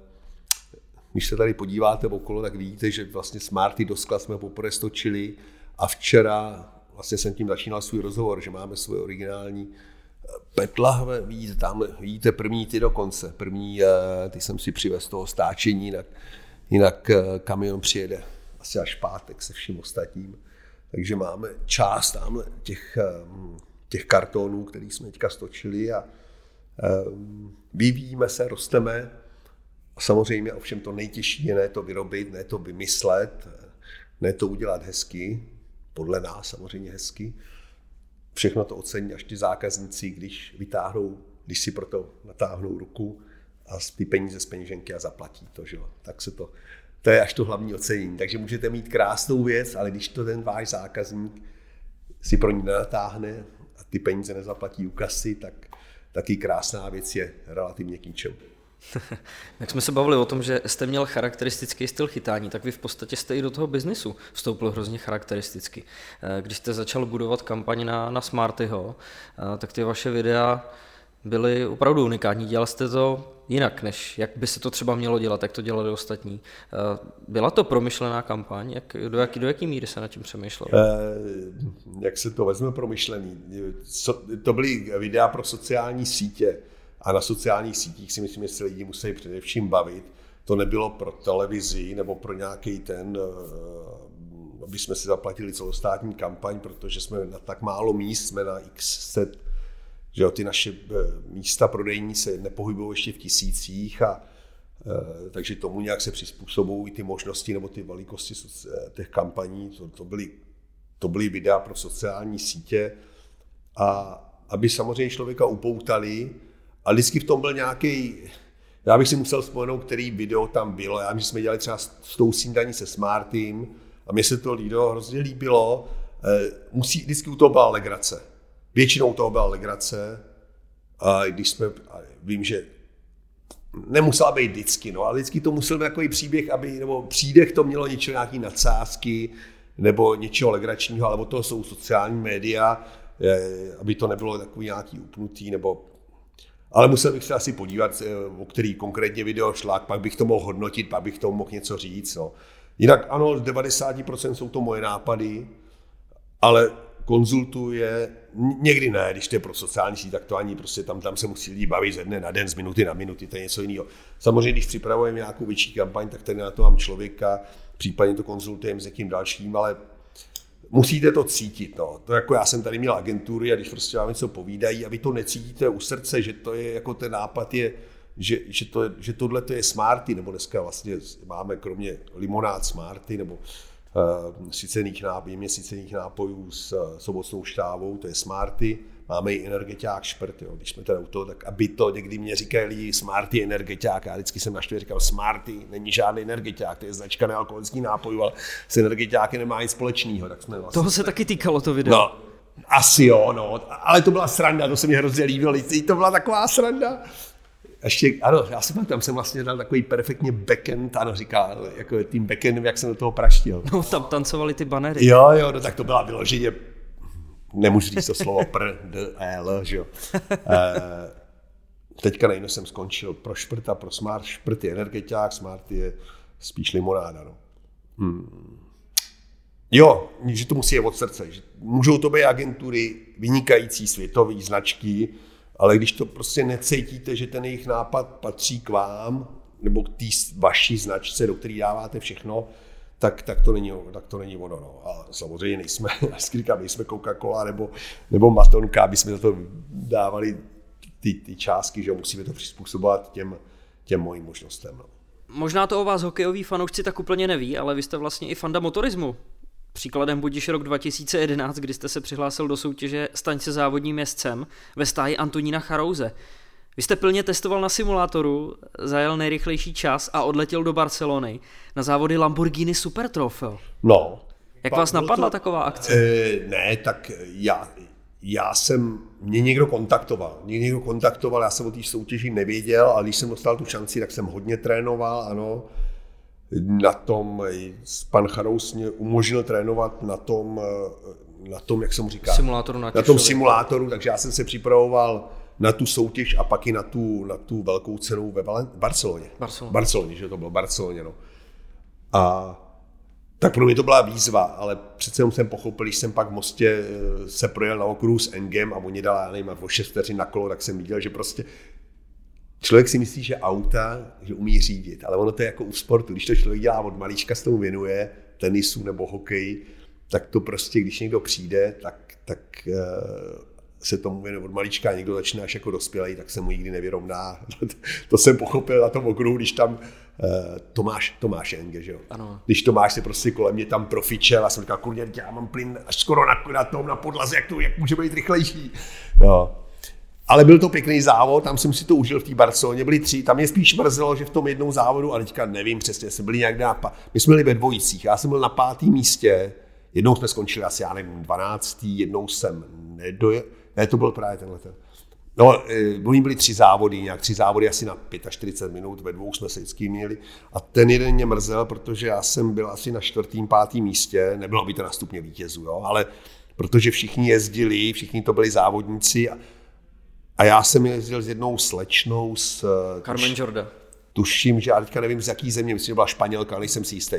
když se tady podíváte okolo, tak vidíte, že vlastně Smarty do skla jsme poprvé stočili a včera vlastně jsem tím začínal svůj rozhovor, že máme svoje originální eh, petlahve, vidíte, tam vidíte první ty dokonce, první, ty jsem si přivez toho stáčení, jinak, jinak kamion přijede asi až pátek se vším ostatním. Takže máme část tamhle těch těch kartonů, který jsme teďka stočili a vyvíjíme se, rosteme. A samozřejmě ovšem to nejtěžší je ne to vyrobit, ne to vymyslet, ne to udělat hezky, podle nás samozřejmě hezky. Všechno to ocení až ti zákazníci, když vytáhnou, když si proto natáhnou ruku a ty peníze z peněženky a zaplatí to, že jo. Tak se to, to je až to hlavní ocenění. Takže můžete mít krásnou věc, ale když to ten váš zákazník si pro ní nenatáhne, ty peníze nezaplatí u kasy, tak taky krásná věc je relativně k ničemu. <laughs> Jak jsme se bavili o tom, že jste měl charakteristický styl chytání, tak vy v podstatě jste i do toho biznisu vstoupil hrozně charakteristicky. Eh, když jste začal budovat kampaň na, na Smartyho, eh, tak ty vaše videa byly opravdu unikátní. Dělal jste to jinak, než jak by se to třeba mělo dělat, jak to dělali ostatní. Eh, byla to promyšlená kampaň? Jak, do, jaký, do jaký míry se nad tím přemýšlelo? Eh, jak se to vezme promyšlený? Co, to byly videa pro sociální sítě a na sociálních sítích si myslím, že se lidi musí především bavit. To nebylo pro televizi nebo pro nějaký ten, eh, aby jsme si zaplatili celostátní kampaň, protože jsme na tak málo míst, jsme na x set že jo, ty naše eh, místa prodejní se nepohybují ještě v tisících a eh, takže tomu nějak se přizpůsobují ty možnosti nebo ty velikosti těch kampaní. To, to, byly, to byly videa pro sociální sítě a aby samozřejmě člověka upoutali a vždycky v tom byl nějaký, já bych si musel vzpomenout, který video tam bylo. Já myslím, že jsme dělali třeba s tou snídaní se Smartým a mně se to video hrozně líbilo. Musí, vždycky u toho byla legrace Většinou toho byla legrace, a když jsme, a vím, že nemusela být vždycky, no, ale vždycky to musel být takový příběh, aby, nebo přídech to mělo něčeho, nějaký nadsázky, nebo něčeho legračního, ale od toho jsou sociální média, aby to nebylo takový nějaký upnutý, nebo ale musel bych se asi podívat, eh, o který konkrétně video šlak, pak bych to mohl hodnotit, pak bych to mohl něco říct. No. Jinak ano, 90% jsou to moje nápady, ale konzultuje, někdy ne, když to je pro sociální síť, tak to ani prostě tam, tam se musí lidi bavit ze dne na den, z minuty na minuty, to je něco jiného. Samozřejmě, když připravujeme nějakou větší kampaň, tak tady na to mám člověka, případně to konzultujeme s někým dalším, ale musíte to cítit. No. To jako já jsem tady měl agentury a když prostě vám něco povídají a vy to necítíte u srdce, že to je jako ten nápad je, že, že, to, že tohle to je Smarty, nebo dneska vlastně máme kromě limonád Smarty, nebo Eh, sycených nápojů, sycených nápojů s, s ovocnou štávou, to je Smarty, máme i energetiák šprt, jo. když jsme tady u toho, tak aby to někdy mě říkali lidi Smarty energetiák, já vždycky jsem naštvě říkal Smarty, není žádný energetiák, to je značka nealkoholický nápojů, ale s energetiáky nemá nic společného. Tak jsme vlastně, Toho se taky týkalo to video. No, asi jo, no, ale to byla sranda, to se mi hrozně líbilo, to byla taková sranda ještě, ano, já jsem tam jsem vlastně dal takový perfektně backend, ano, říká, jako tím backendem, jak jsem do toho praštil. No, tam tancovali ty banery. Jo, jo, no tak to byla vyloženě, nemůžu říct to slovo pr, d, e, l, že jo. <laughs> E, teďka nejno jsem skončil pro šprt a pro smart. Šprt je energetiák, smart je spíš limonáda, no. Hmm. Jo, že to musí je od srdce. Že můžou to být agentury, vynikající světové značky, ale když to prostě necítíte, že ten jejich nápad patří k vám, nebo k té vaší značce, do které dáváte všechno, tak, tak, to není, tak to není ono. No. A samozřejmě nejsme, <laughs> říkám, nejsme Coca-Cola nebo, nebo Matonka, aby jsme za to dávali ty, ty částky, že musíme to přizpůsobovat těm, těm mojím možnostem. No. Možná to o vás hokejoví fanoušci tak úplně neví, ale vy jste vlastně i fanda motorismu. Příkladem budíš rok 2011, kdy jste se přihlásil do soutěže Staň se závodním jezdcem ve stáji Antonína Charouze. Vy jste plně testoval na simulátoru, zajel nejrychlejší čas a odletěl do Barcelony na závody Lamborghini Super Trofeo. No. Jak vás napadla to, taková akce? E, ne, tak já, já jsem, mě někdo kontaktoval, mě někdo kontaktoval, já jsem o té soutěži nevěděl, ale když jsem dostal tu šanci, tak jsem hodně trénoval, ano. Na tom, pan Charous mě umožnil trénovat na tom, na tom, jak jsem říkal, simulátoru na, na tom simulátoru, takže já jsem se připravoval na tu soutěž a pak i na tu, na tu velkou cenu ve Valen- Barceloně. Barcelona. Barceloně, že to bylo Barceloně, no. A tak pro mě to byla výzva, ale přece jenom jsem pochopil, když jsem pak v Mostě eh, se projel na okruhu s Engem a oni dala, já nevím, o 6 vteřin na kolo, tak jsem viděl, že prostě člověk si myslí, že auta, že umí řídit, ale ono to je jako u sportu. Když to člověk dělá od malíčka, s tomu věnuje, tenisu nebo hokej, tak to prostě, když někdo přijde, tak, tak eh, se tomu věnuje od malička a někdo začne až jako dospělý, tak se mu nikdy nevyrovná. <laughs> to jsem pochopil na tom okruhu, když tam uh, Tomáš, Tomáš Enge, že jo? Ano. Když Tomáš se prostě kolem mě tam profičel a jsem říkal, kurně, já mám plyn až skoro na, na tom, na podlaze, jak, to, jak může být rychlejší. No. Ale byl to pěkný závod, tam jsem si to užil v té Barceloně, byli tři, tam mě spíš mrzelo, že v tom jednou závodu, ale teďka nevím přesně, jsme byli nějak na, my jsme byli ve dvojicích, já jsem byl na pátém místě, jednou jsme skončili asi, já nevím, 12. jednou jsem nedojel, ne, to byl právě tenhle ten. No, oni byli tři závody, nějak tři závody asi na 45 minut, ve dvou jsme se vždycky měli. A ten jeden mě mrzel, protože já jsem byl asi na čtvrtým, pátým místě, nebylo by to na stupně vítězů, jo, ale protože všichni jezdili, všichni to byli závodníci a, a já jsem jezdil s jednou slečnou s... Carmen Jorda. Tuším, že já teďka nevím z jaký země, myslím, že byla Španělka, ale nejsem si jistý.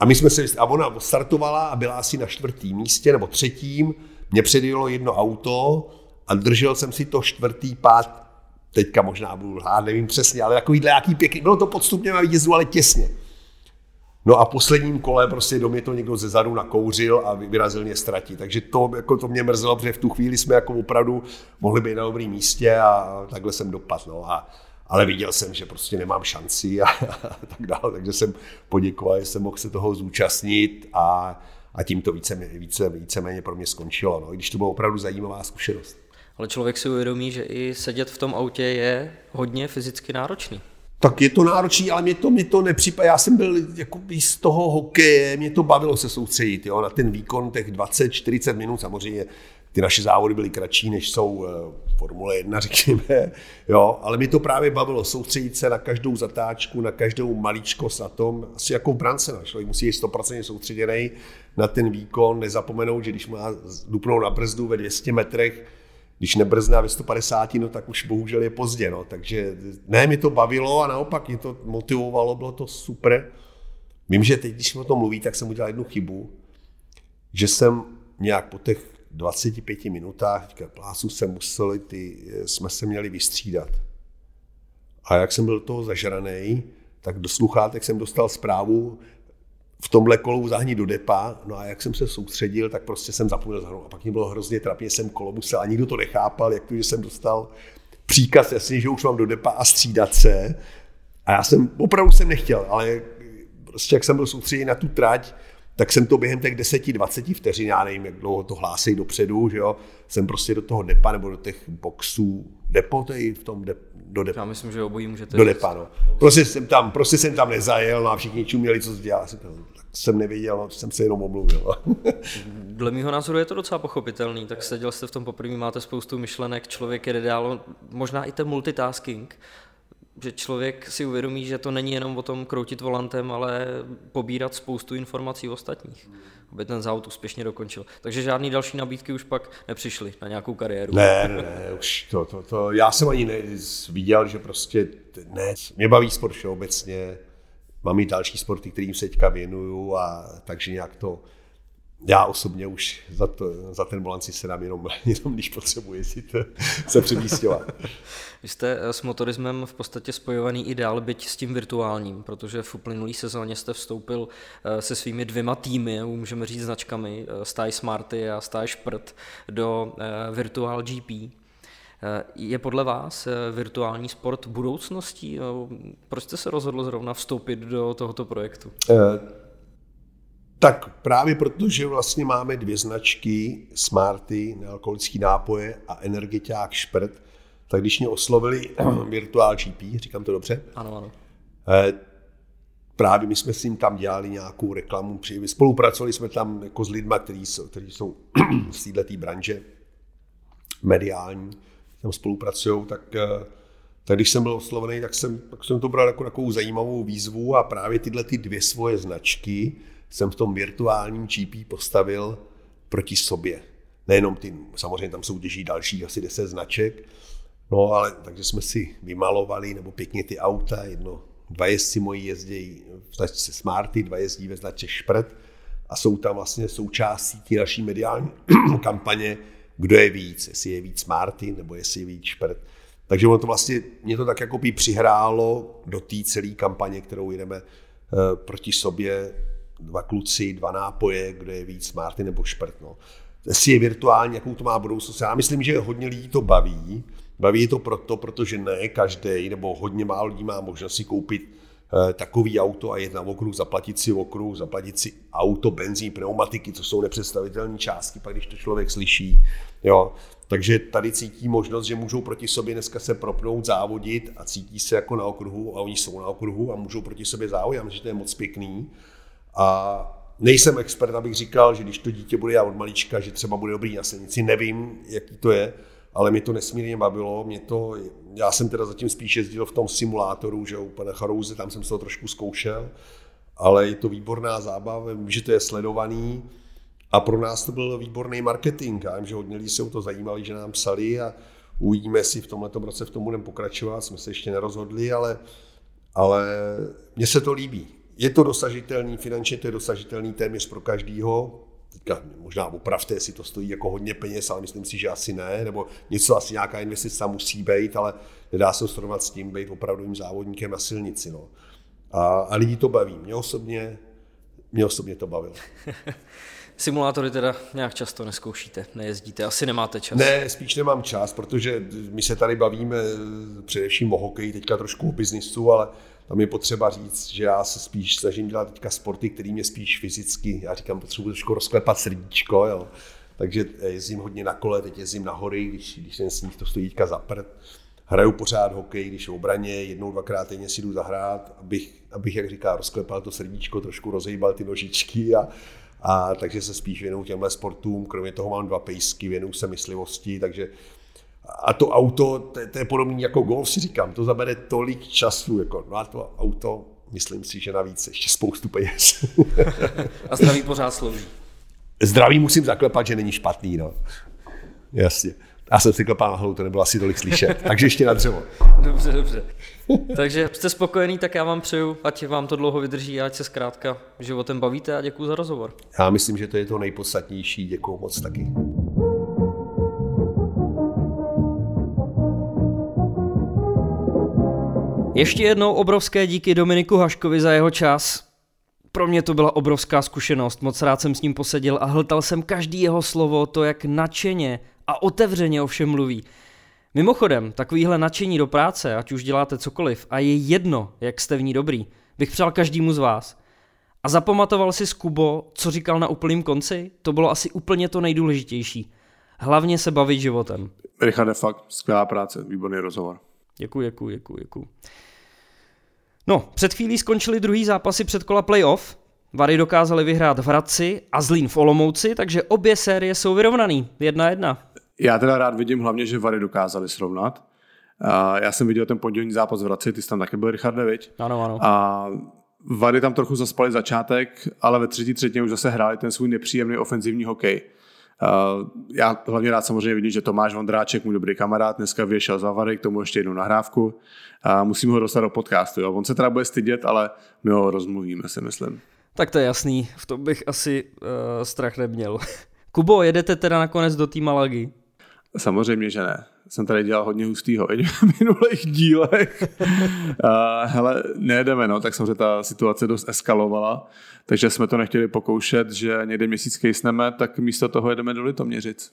A my jsme se, a ona startovala a byla asi na čtvrtém místě nebo třetím, mě předjelo jedno auto a držel jsem si to čtvrtý pát, teďka možná budu lhát, nevím přesně, ale takovýhle jaký pěkný, bylo to podstupně na vítězu, ale těsně. No a posledním kole prostě do mě to někdo ze zadu nakouřil a vyrazil mě ztratí. Takže to, jako to mě mrzelo, protože v tu chvíli jsme jako opravdu mohli být na dobrém místě a takhle jsem dopadl. No. A, ale viděl jsem, že prostě nemám šanci a, a tak dále, takže jsem poděkoval, že jsem mohl se toho zúčastnit a, a tím to více, více, víceméně pro mě skončilo, no, i když to byla opravdu zajímavá zkušenost. Ale člověk si uvědomí, že i sedět v tom autě je hodně fyzicky náročný. Tak je to náročný, ale mě to, mě to nepřipadá. Já jsem byl jako z toho hokeje, mě to bavilo se soustředit jo, na ten výkon těch 20-40 minut. Samozřejmě ty naše závody byly kratší, než jsou eh, Formule 1, <laughs> řekněme, jo, ale mě to právě bavilo soustředit se na každou zatáčku, na každou maličkost na tom, asi jako v brance, no. člověk musí být 100% soustředěný na ten výkon, nezapomenout, že když má dupnout na brzdu ve 200 metrech, když nebrzná ve 150, no tak už bohužel je pozdě, no. takže ne, mi to bavilo a naopak mě to motivovalo, bylo to super. Vím, že teď, když o tom mluví, tak jsem udělal jednu chybu, že jsem nějak po těch 25 minutách, teďka plásu se museli, ty, jsme se měli vystřídat. A jak jsem byl toho zažraný, tak do sluchátek jsem dostal zprávu, v tomhle kolu zahní do depa, no a jak jsem se soustředil, tak prostě jsem zapomněl zahrnout. A pak mě bylo hrozně trapně, jsem kolo musel a nikdo to nechápal, jak to, že jsem dostal příkaz, jasně, že už mám do depa a střídat se. A já jsem, opravdu jsem nechtěl, ale prostě jak jsem byl soustředěný na tu trať, tak jsem to během těch 10-20 vteřin, já nevím, jak dlouho to hlásí dopředu, že jo, jsem prostě do toho depa nebo do těch boxů, depo to je v tom de, do depa. Já myslím, že obojí můžete Do depa, no. Prostě jsem tam, prostě jsem tam nezajel, no a všichni čuměli, co dělá. Tak jsem nevěděl, no, jsem se jenom omluvil. No. <laughs> Dle mého názoru je to docela pochopitelný, tak seděl jste v tom poprvé, máte spoustu myšlenek, člověk jede dál, možná i ten multitasking, že člověk si uvědomí, že to není jenom o tom kroutit volantem, ale pobírat spoustu informací ostatních, aby ten závod úspěšně dokončil. Takže žádný další nabídky už pak nepřišly na nějakou kariéru. Ne, ne, ne už to, to, to, já jsem ani viděl, že prostě ne, mě baví sport všeobecně, mám i další sporty, kterým se teďka věnuju a takže nějak to, já osobně už za, to, za ten volant si sedám jenom, <laughs> jenom když potřebuji si to, se přemístěvat. <laughs> Vy jste s motorismem v podstatě spojovaný i dál, byť s tím virtuálním, protože v uplynulý sezóně jste vstoupil se svými dvěma týmy, můžeme říct značkami, Staj Smarty a Staj Šprt, do Virtual GP. Je podle vás virtuální sport budoucností? Proč jste se rozhodl zrovna vstoupit do tohoto projektu? Tak právě protože vlastně máme dvě značky, Smarty, nealkoholický nápoje a Energetiák Šprt, tak když mě oslovili <clears throat> Virtual GP, říkám to dobře? Ano, ano. Právě my jsme s ním tam dělali nějakou reklamu, spolupracovali jsme tam jako s lidmi, kteří jsou, kteří jsou <clears throat> z této branže mediální, tam spolupracují, tak, tak když jsem byl oslovený, tak jsem, tak jsem to bral jako takovou zajímavou výzvu a právě tyhle ty dvě svoje značky jsem v tom virtuálním GP postavil proti sobě. Nejenom ty, samozřejmě tam soutěží další asi 10 značek, no ale takže jsme si vymalovali, nebo pěkně ty auta, jedno, dva jezdci moji jezdí v značce Smarty, dva jezdí ve značce Šprt a jsou tam vlastně součástí té naší mediální <clears throat> kampaně, kdo je víc, jestli je víc Smarty, nebo jestli je víc Šprt. Takže ono to vlastně, mě to tak jako by přihrálo do té celé kampaně, kterou jdeme eh, proti sobě dva kluci, dva nápoje, kdo je víc Martin nebo Šprt. No. Jestli je virtuální, jakou to má budoucnost. Já myslím, že hodně lidí to baví. Baví je to proto, protože ne každý, nebo hodně málo lidí má možnost si koupit eh, takový auto a jet na okruh, zaplatit si okruh, zaplatit si auto, benzín, pneumatiky, to jsou nepředstavitelné částky, pak když to člověk slyší. Jo. Takže tady cítí možnost, že můžou proti sobě dneska se propnout, závodit a cítí se jako na okruhu a oni jsou na okruhu a můžou proti sobě závodit. Já myslím, že to je moc pěkný. A nejsem expert, abych říkal, že když to dítě bude já od malička, že třeba bude dobrý na silnici, nevím, jaký to je, ale mě to nesmírně bavilo, mě to, já jsem teda zatím spíš jezdil v tom simulátoru, že u pana Charouze, tam jsem se to trošku zkoušel, ale je to výborná zábava, vím, že to je sledovaný a pro nás to byl výborný marketing, já vím, že hodně lidí se o to zajímali, že nám psali a uvidíme, si v tomto roce v tom budeme pokračovat, jsme se ještě nerozhodli, ale, ale mně se to líbí je to dosažitelný, finančně to je dosažitelný téměř pro každýho. Teďka možná opravte, jestli to stojí jako hodně peněz, ale myslím si, že asi ne, nebo něco asi nějaká investice musí být, ale nedá se srovnat s tím být opravdovým závodníkem na silnici. No. A, a lidi to baví. Mě osobně, mě osobně to bavilo. <laughs> Simulátory teda nějak často neskoušíte, nejezdíte, asi nemáte čas. Ne, spíš nemám čas, protože my se tady bavíme především o hokeji, teďka trošku o biznisu, ale tam je potřeba říct, že já se spíš snažím dělat teďka sporty, který mě spíš fyzicky, já říkám, potřebuji trošku rozklepat srdíčko, jo. Takže jezdím hodně na kole, teď jezdím na hory, když, když ten sníh to stojí teďka za prd. Hraju pořád hokej, když v obraně, jednou, dvakrát týdně si jdu zahrát, abych, abych, jak říká, rozklepal to srdíčko, trošku rozejbal ty nožičky a, a takže se spíš věnuju těmhle sportům, kromě toho mám dva pejsky, věnuju se myslivosti, takže a to auto, to, to je podobné jako golf, si říkám, to zabere tolik času, jako, no a to auto, myslím si, že navíc ještě spoustu peněz. <laughs> a zdraví pořád slouží. Zdraví musím zaklepat, že není špatný, no. Jasně. Já jsem si klepal na hlavu, to nebylo asi tolik slyšet. Takže ještě na dřevo. Dobře, dobře. Takže jste spokojený, tak já vám přeju, ať vám to dlouho vydrží a ať se zkrátka životem bavíte a děkuji za rozhovor. Já myslím, že to je to nejpodstatnější. Děkuji moc taky. Ještě jednou obrovské díky Dominiku Haškovi za jeho čas. Pro mě to byla obrovská zkušenost, moc rád jsem s ním posedil a hltal jsem každý jeho slovo, to jak nadšeně a otevřeně o všem mluví. Mimochodem, takovýhle nadšení do práce, ať už děláte cokoliv, a je jedno, jak jste v ní dobrý, bych přál každému z vás. A zapamatoval si z Kubo, co říkal na úplném konci? To bylo asi úplně to nejdůležitější. Hlavně se bavit životem. Richard, fakt skvělá práce, výborný rozhovor. Děkuji, děkuji, děkuji, děkuji. No, před chvílí skončily druhý zápasy před kola playoff. Vary dokázali vyhrát v Hradci a Zlín v Olomouci, takže obě série jsou vyrovnaný, jedna jedna. Já teda rád vidím hlavně, že Vary dokázali srovnat. já jsem viděl ten pondělní zápas v Hradci, ty jsi tam taky byl, Richard Viď? Ano, ano. A Vary tam trochu zaspali začátek, ale ve třetí třetině už zase hráli ten svůj nepříjemný ofenzivní hokej. Já hlavně rád samozřejmě vidím, že Tomáš Vondráček, můj dobrý kamarád, dneska vyšel za Vary, k tomu ještě jednu nahrávku a musím ho dostat do podcastu. Jo. On se teda bude stydět, ale my ho rozmluvíme, si myslím. Tak to je jasný, v tom bych asi uh, strach neměl. <laughs> Kubo, jedete teda nakonec do té Malagy? Samozřejmě, že ne. Jsem tady dělal hodně hustýho <laughs> v minulých dílech. A, hele, nejedeme, no, tak samozřejmě ta situace dost eskalovala, takže jsme to nechtěli pokoušet, že někde měsíc kejsneme, tak místo toho jedeme do Litoměřic.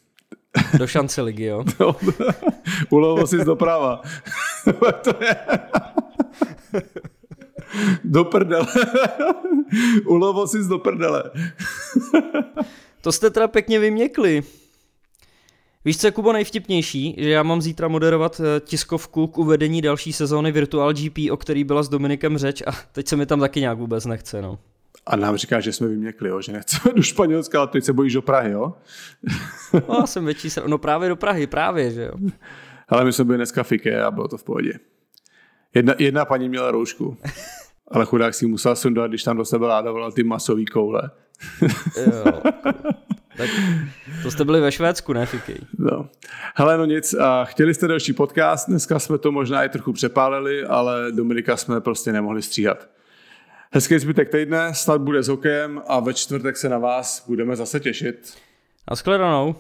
Do šance ligy, jo? <laughs> Ulovo si doprava. to je... do prdele. Ulovo si do prdele. to jste teda pěkně vyměkli. Víš, co je Kubo nejvtipnější? Že já mám zítra moderovat eh, tiskovku k uvedení další sezóny Virtual GP, o který byla s Dominikem řeč a teď se mi tam taky nějak vůbec nechce, no. A nám říká, že jsme vyměkli, jo, že nechceme <laughs> do Španělska, ale teď se bojíš do Prahy, jo? <laughs> no, já jsem větší, no právě do Prahy, právě, že jo. <laughs> Ale my jsme byli dneska fike a bylo to v pohodě. Jedna, jedna paní měla roušku, ale chudák si musel sundat, když tam do sebe ládovala ty masový koule. Jo. Tak to jste byli ve Švédsku, ne, Fikej? No. Hele, no nic, a chtěli jste další podcast, dneska jsme to možná i trochu přepálili, ale Dominika jsme prostě nemohli stříhat. Hezký zbytek týdne, snad bude s hokejem a ve čtvrtek se na vás budeme zase těšit. A shledanou.